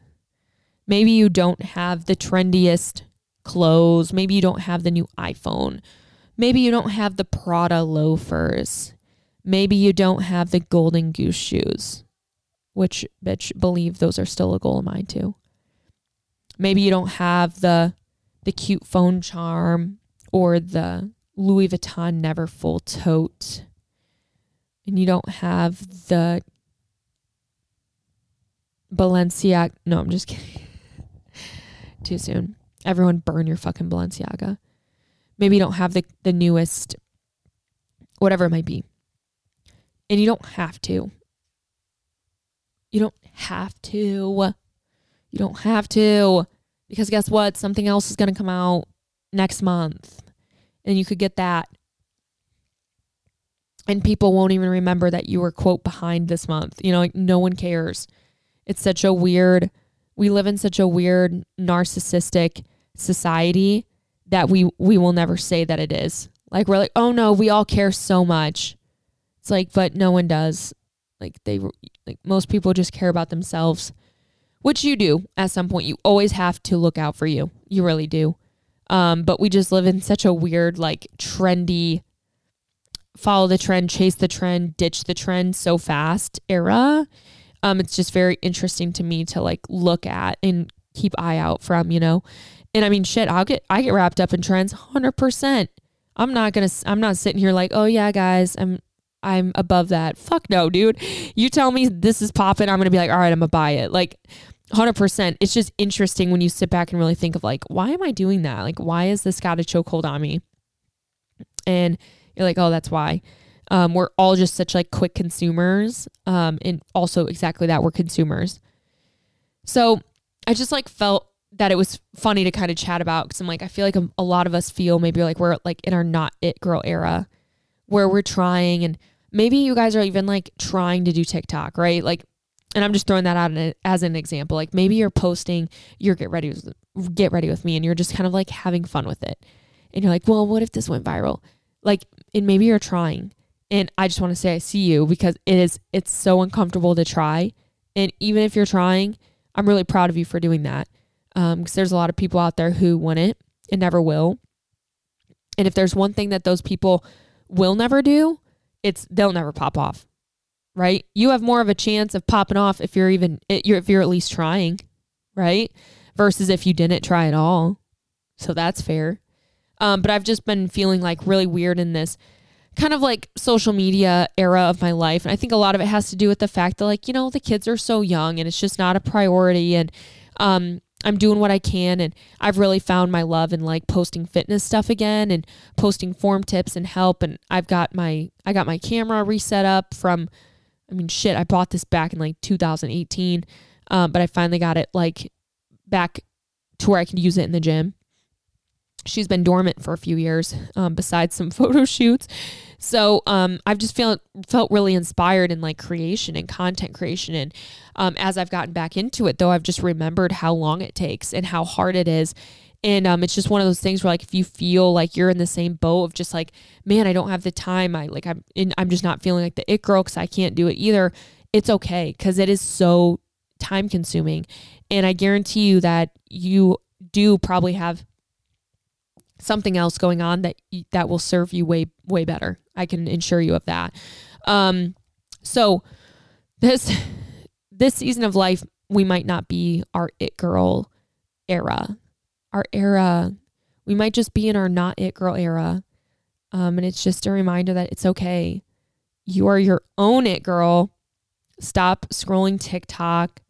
Maybe you don't have the trendiest clothes. Maybe you don't have the new iPhone. Maybe you don't have the Prada loafers. Maybe you don't have the golden goose shoes which bitch believe those are still a goal of mine too. Maybe you don't have the the cute phone charm or the Louis Vuitton Neverfull tote. And you don't have the Balenciaga. No, I'm just kidding. Too soon. Everyone burn your fucking Balenciaga. Maybe you don't have the, the newest, whatever it might be. And you don't have to. You don't have to. You don't have to. Because guess what? Something else is going to come out next month. And you could get that. And people won't even remember that you were, quote, behind this month. You know, like no one cares. It's such a weird, we live in such a weird narcissistic society that we we will never say that it is. Like we're like, "Oh no, we all care so much." It's like, but no one does. Like they like most people just care about themselves, which you do at some point. You always have to look out for you. You really do. Um, but we just live in such a weird, like trendy, follow the trend, chase the trend, ditch the trend so fast era. Um, it's just very interesting to me to like look at and keep eye out from, you know. And I mean, shit, I'll get I get wrapped up in trends, hundred percent. I'm not gonna. I'm not sitting here like, oh yeah, guys, I'm I'm above that. Fuck no, dude. You tell me this is popping, I'm gonna be like, all right, I'm gonna buy it. Like 100%. It's just interesting when you sit back and really think of like, why am I doing that? Like, why is this got a chokehold on me? And you're like, oh, that's why. Um, we're all just such like quick consumers. Um, and also exactly that we're consumers. So I just like felt that it was funny to kind of chat about because I'm like, I feel like a, a lot of us feel maybe like we're like in our not it girl era where we're trying and maybe you guys are even like trying to do TikTok, right? Like, and I'm just throwing that out as an example. Like maybe you're posting your get ready with get ready with me, and you're just kind of like having fun with it, and you're like, well, what if this went viral? Like, and maybe you're trying, and I just want to say I see you because it is it's so uncomfortable to try, and even if you're trying, I'm really proud of you for doing that. Um, because there's a lot of people out there who wouldn't and never will. And if there's one thing that those people will never do, it's they'll never pop off. Right? You have more of a chance of popping off if you're even if you're at least trying, right? Versus if you didn't try at all. So that's fair. Um, but I've just been feeling like really weird in this kind of like social media era of my life. And I think a lot of it has to do with the fact that, like, you know, the kids are so young and it's just not a priority. And um, I'm doing what I can. And I've really found my love in like posting fitness stuff again and posting form tips and help. And I've got my, I got my camera reset up from, I mean, shit, I bought this back in like 2018. Um, but I finally got it like back to where I can use it in the gym she's been dormant for a few years um, besides some photo shoots. So um, i've just felt felt really inspired in like creation and content creation. And um, as i've gotten back into it though i've just remembered how long it takes and how hard it is. And um, it's just one of those things where like if you feel like you're in the same boat of just like man i don't have the time. I like i'm in, i'm just not feeling like the it girl because i can't do it either it's okay because it is so time consuming. And i guarantee you that you do probably have something else going on that that will serve you way way better. I can assure you of that. Um, so this this season of life, we might not be our it girl era. Our era, we might just be in our not it girl era. Um, and it's just a reminder that it's okay. You are your own it girl. Stop scrolling TikTok.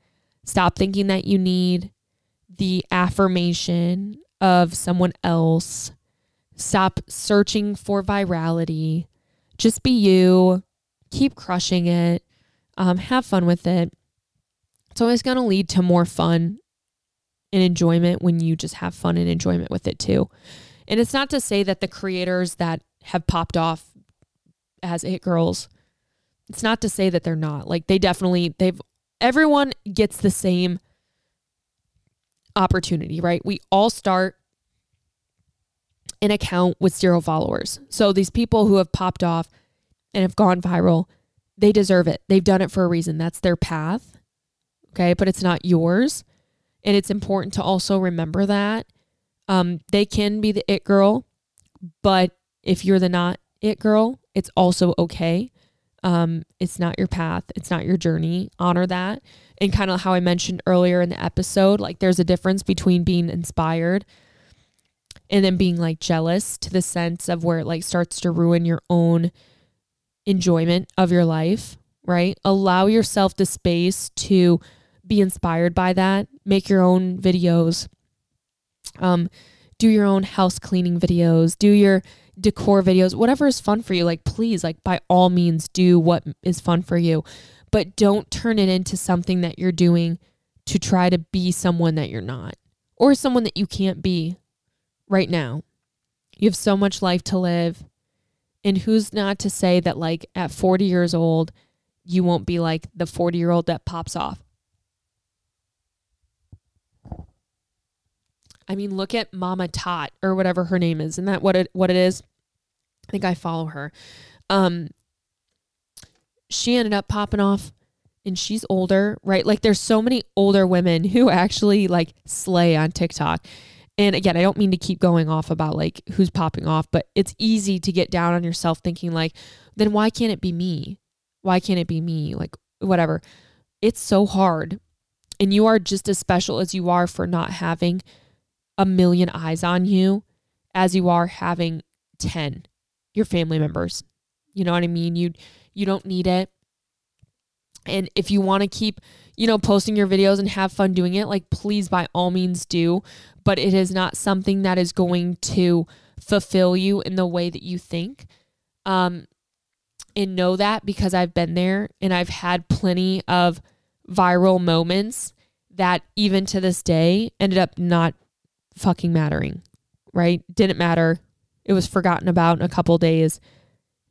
Stop thinking that you need the affirmation of someone else. Stop searching for virality. Just be you. Keep crushing it. Um, have fun with it. It's always going to lead to more fun and enjoyment when you just have fun and enjoyment with it too. And it's not to say that the creators that have popped off as it girls, it's not to say that they're not. Like they definitely, they've, everyone gets the same opportunity, right? We all start an account with zero followers. So these people who have popped off and have gone viral, they deserve it. They've done it for a reason. That's their path. Okay. But it's not yours. And it's important to also remember that. Um, they can be the it girl, but if you're the not it girl, it's also okay. Um, it's not your path, it's not your journey. Honor that and kind of how I mentioned earlier in the episode, like there's a difference between being inspired and then being like jealous to the sense of where it like starts to ruin your own enjoyment of your life, right? Allow yourself the space to be inspired by that. Make your own videos. Um do your own house cleaning videos, do your decor videos, whatever is fun for you. Like please, like by all means do what is fun for you but don't turn it into something that you're doing to try to be someone that you're not or someone that you can't be right now. You have so much life to live. And who's not to say that, like, at 40 years old, you won't be like the 40 year old that pops off? I mean, look at Mama Tot or whatever her name is. Isn't that what it what it is? I think I follow her. Um, she ended up popping off and she's older, right? Like there's so many older women who actually like slay on TikTok. And again, I don't mean to keep going off about like who's popping off, but it's easy to get down on yourself thinking like, then why can't it be me? Why can't it be me? Like whatever. It's so hard. And you are just as special as you are for not having a million eyes on you as you are having 10 your family members. You know what I mean? You you don't need it. And if you want to keep, you know, posting your videos and have fun doing it, like please by all means do. But it is not something that is going to fulfill you in the way that you think. Um, and know that because I've been there and I've had plenty of viral moments that even to this day ended up not fucking mattering, right? Didn't matter. It was forgotten about in a couple days.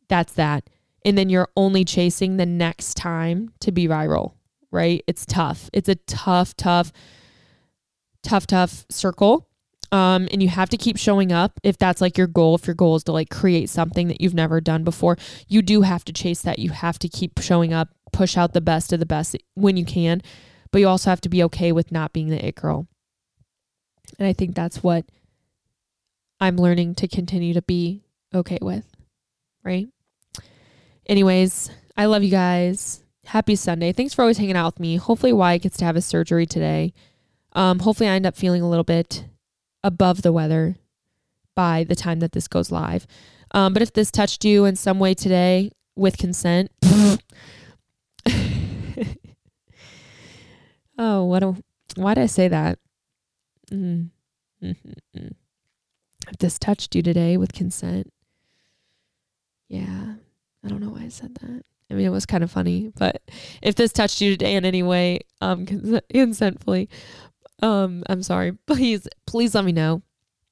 That's that and then you're only chasing the next time to be viral, right? It's tough. It's a tough, tough, tough, tough circle. Um, and you have to keep showing up if that's like your goal. If your goal is to like create something that you've never done before, you do have to chase that. You have to keep showing up, push out the best of the best when you can, but you also have to be okay with not being the it girl. And I think that's what I'm learning to continue to be okay with, right? Anyways, I love you guys. Happy Sunday. Thanks for always hanging out with me. Hopefully, Wyatt gets to have his surgery today. Um, hopefully, I end up feeling a little bit above the weather. by the time that this goes live. Um, but if this touched you in some way today with consent, oh, what a, why did I say that? Mm-hmm. Mm-hmm. If this touched you today with consent, yeah, I don't know why I said that. I mean, it was kind of funny, but if this touched you today in any way, um, consentfully, um, I'm sorry. Please, please let me know.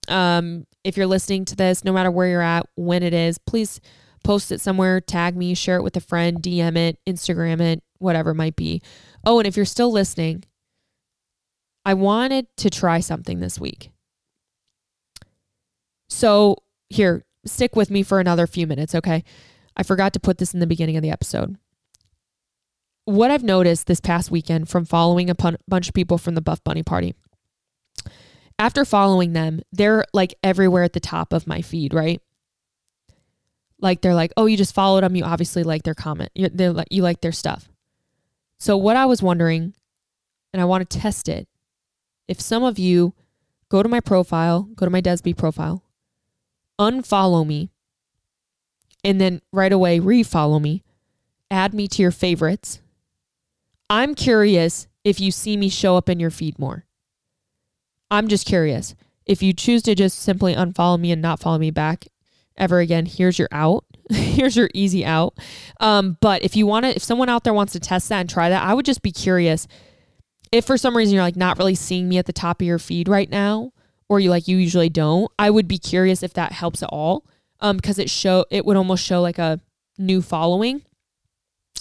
Um, if you're listening to this, no matter where you're at, when it is, please post it somewhere, tag me, share it with a friend, DM it, Instagram it, whatever it might be. Oh, and if you're still listening, I wanted to try something this week. So, here, stick with me for another few minutes, okay? I forgot to put this in the beginning of the episode. What I've noticed this past weekend from following a pun- bunch of people from the Buff Bunny party, after following them, they're like everywhere at the top of my feed, right? Like they're like, oh, you just followed them. You obviously like their comment. You're, they're like, you like their stuff. So what I was wondering, and I want to test it, if some of you go to my profile, go to my Desby profile, unfollow me, and then right away refollow me, add me to your favorites. I'm curious if you see me show up in your feed more. I'm just curious. If you choose to just simply unfollow me and not follow me back ever again, here's your out. here's your easy out. Um, but if you want to, if someone out there wants to test that and try that, I would just be curious. If for some reason you're like not really seeing me at the top of your feed right now, or you like you usually don't, I would be curious if that helps at all um because it show it would almost show like a new following.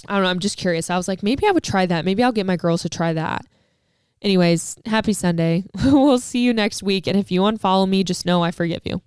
I don't know, I'm just curious. I was like maybe I would try that. Maybe I'll get my girls to try that. Anyways, happy Sunday. we'll see you next week and if you unfollow me, just know I forgive you.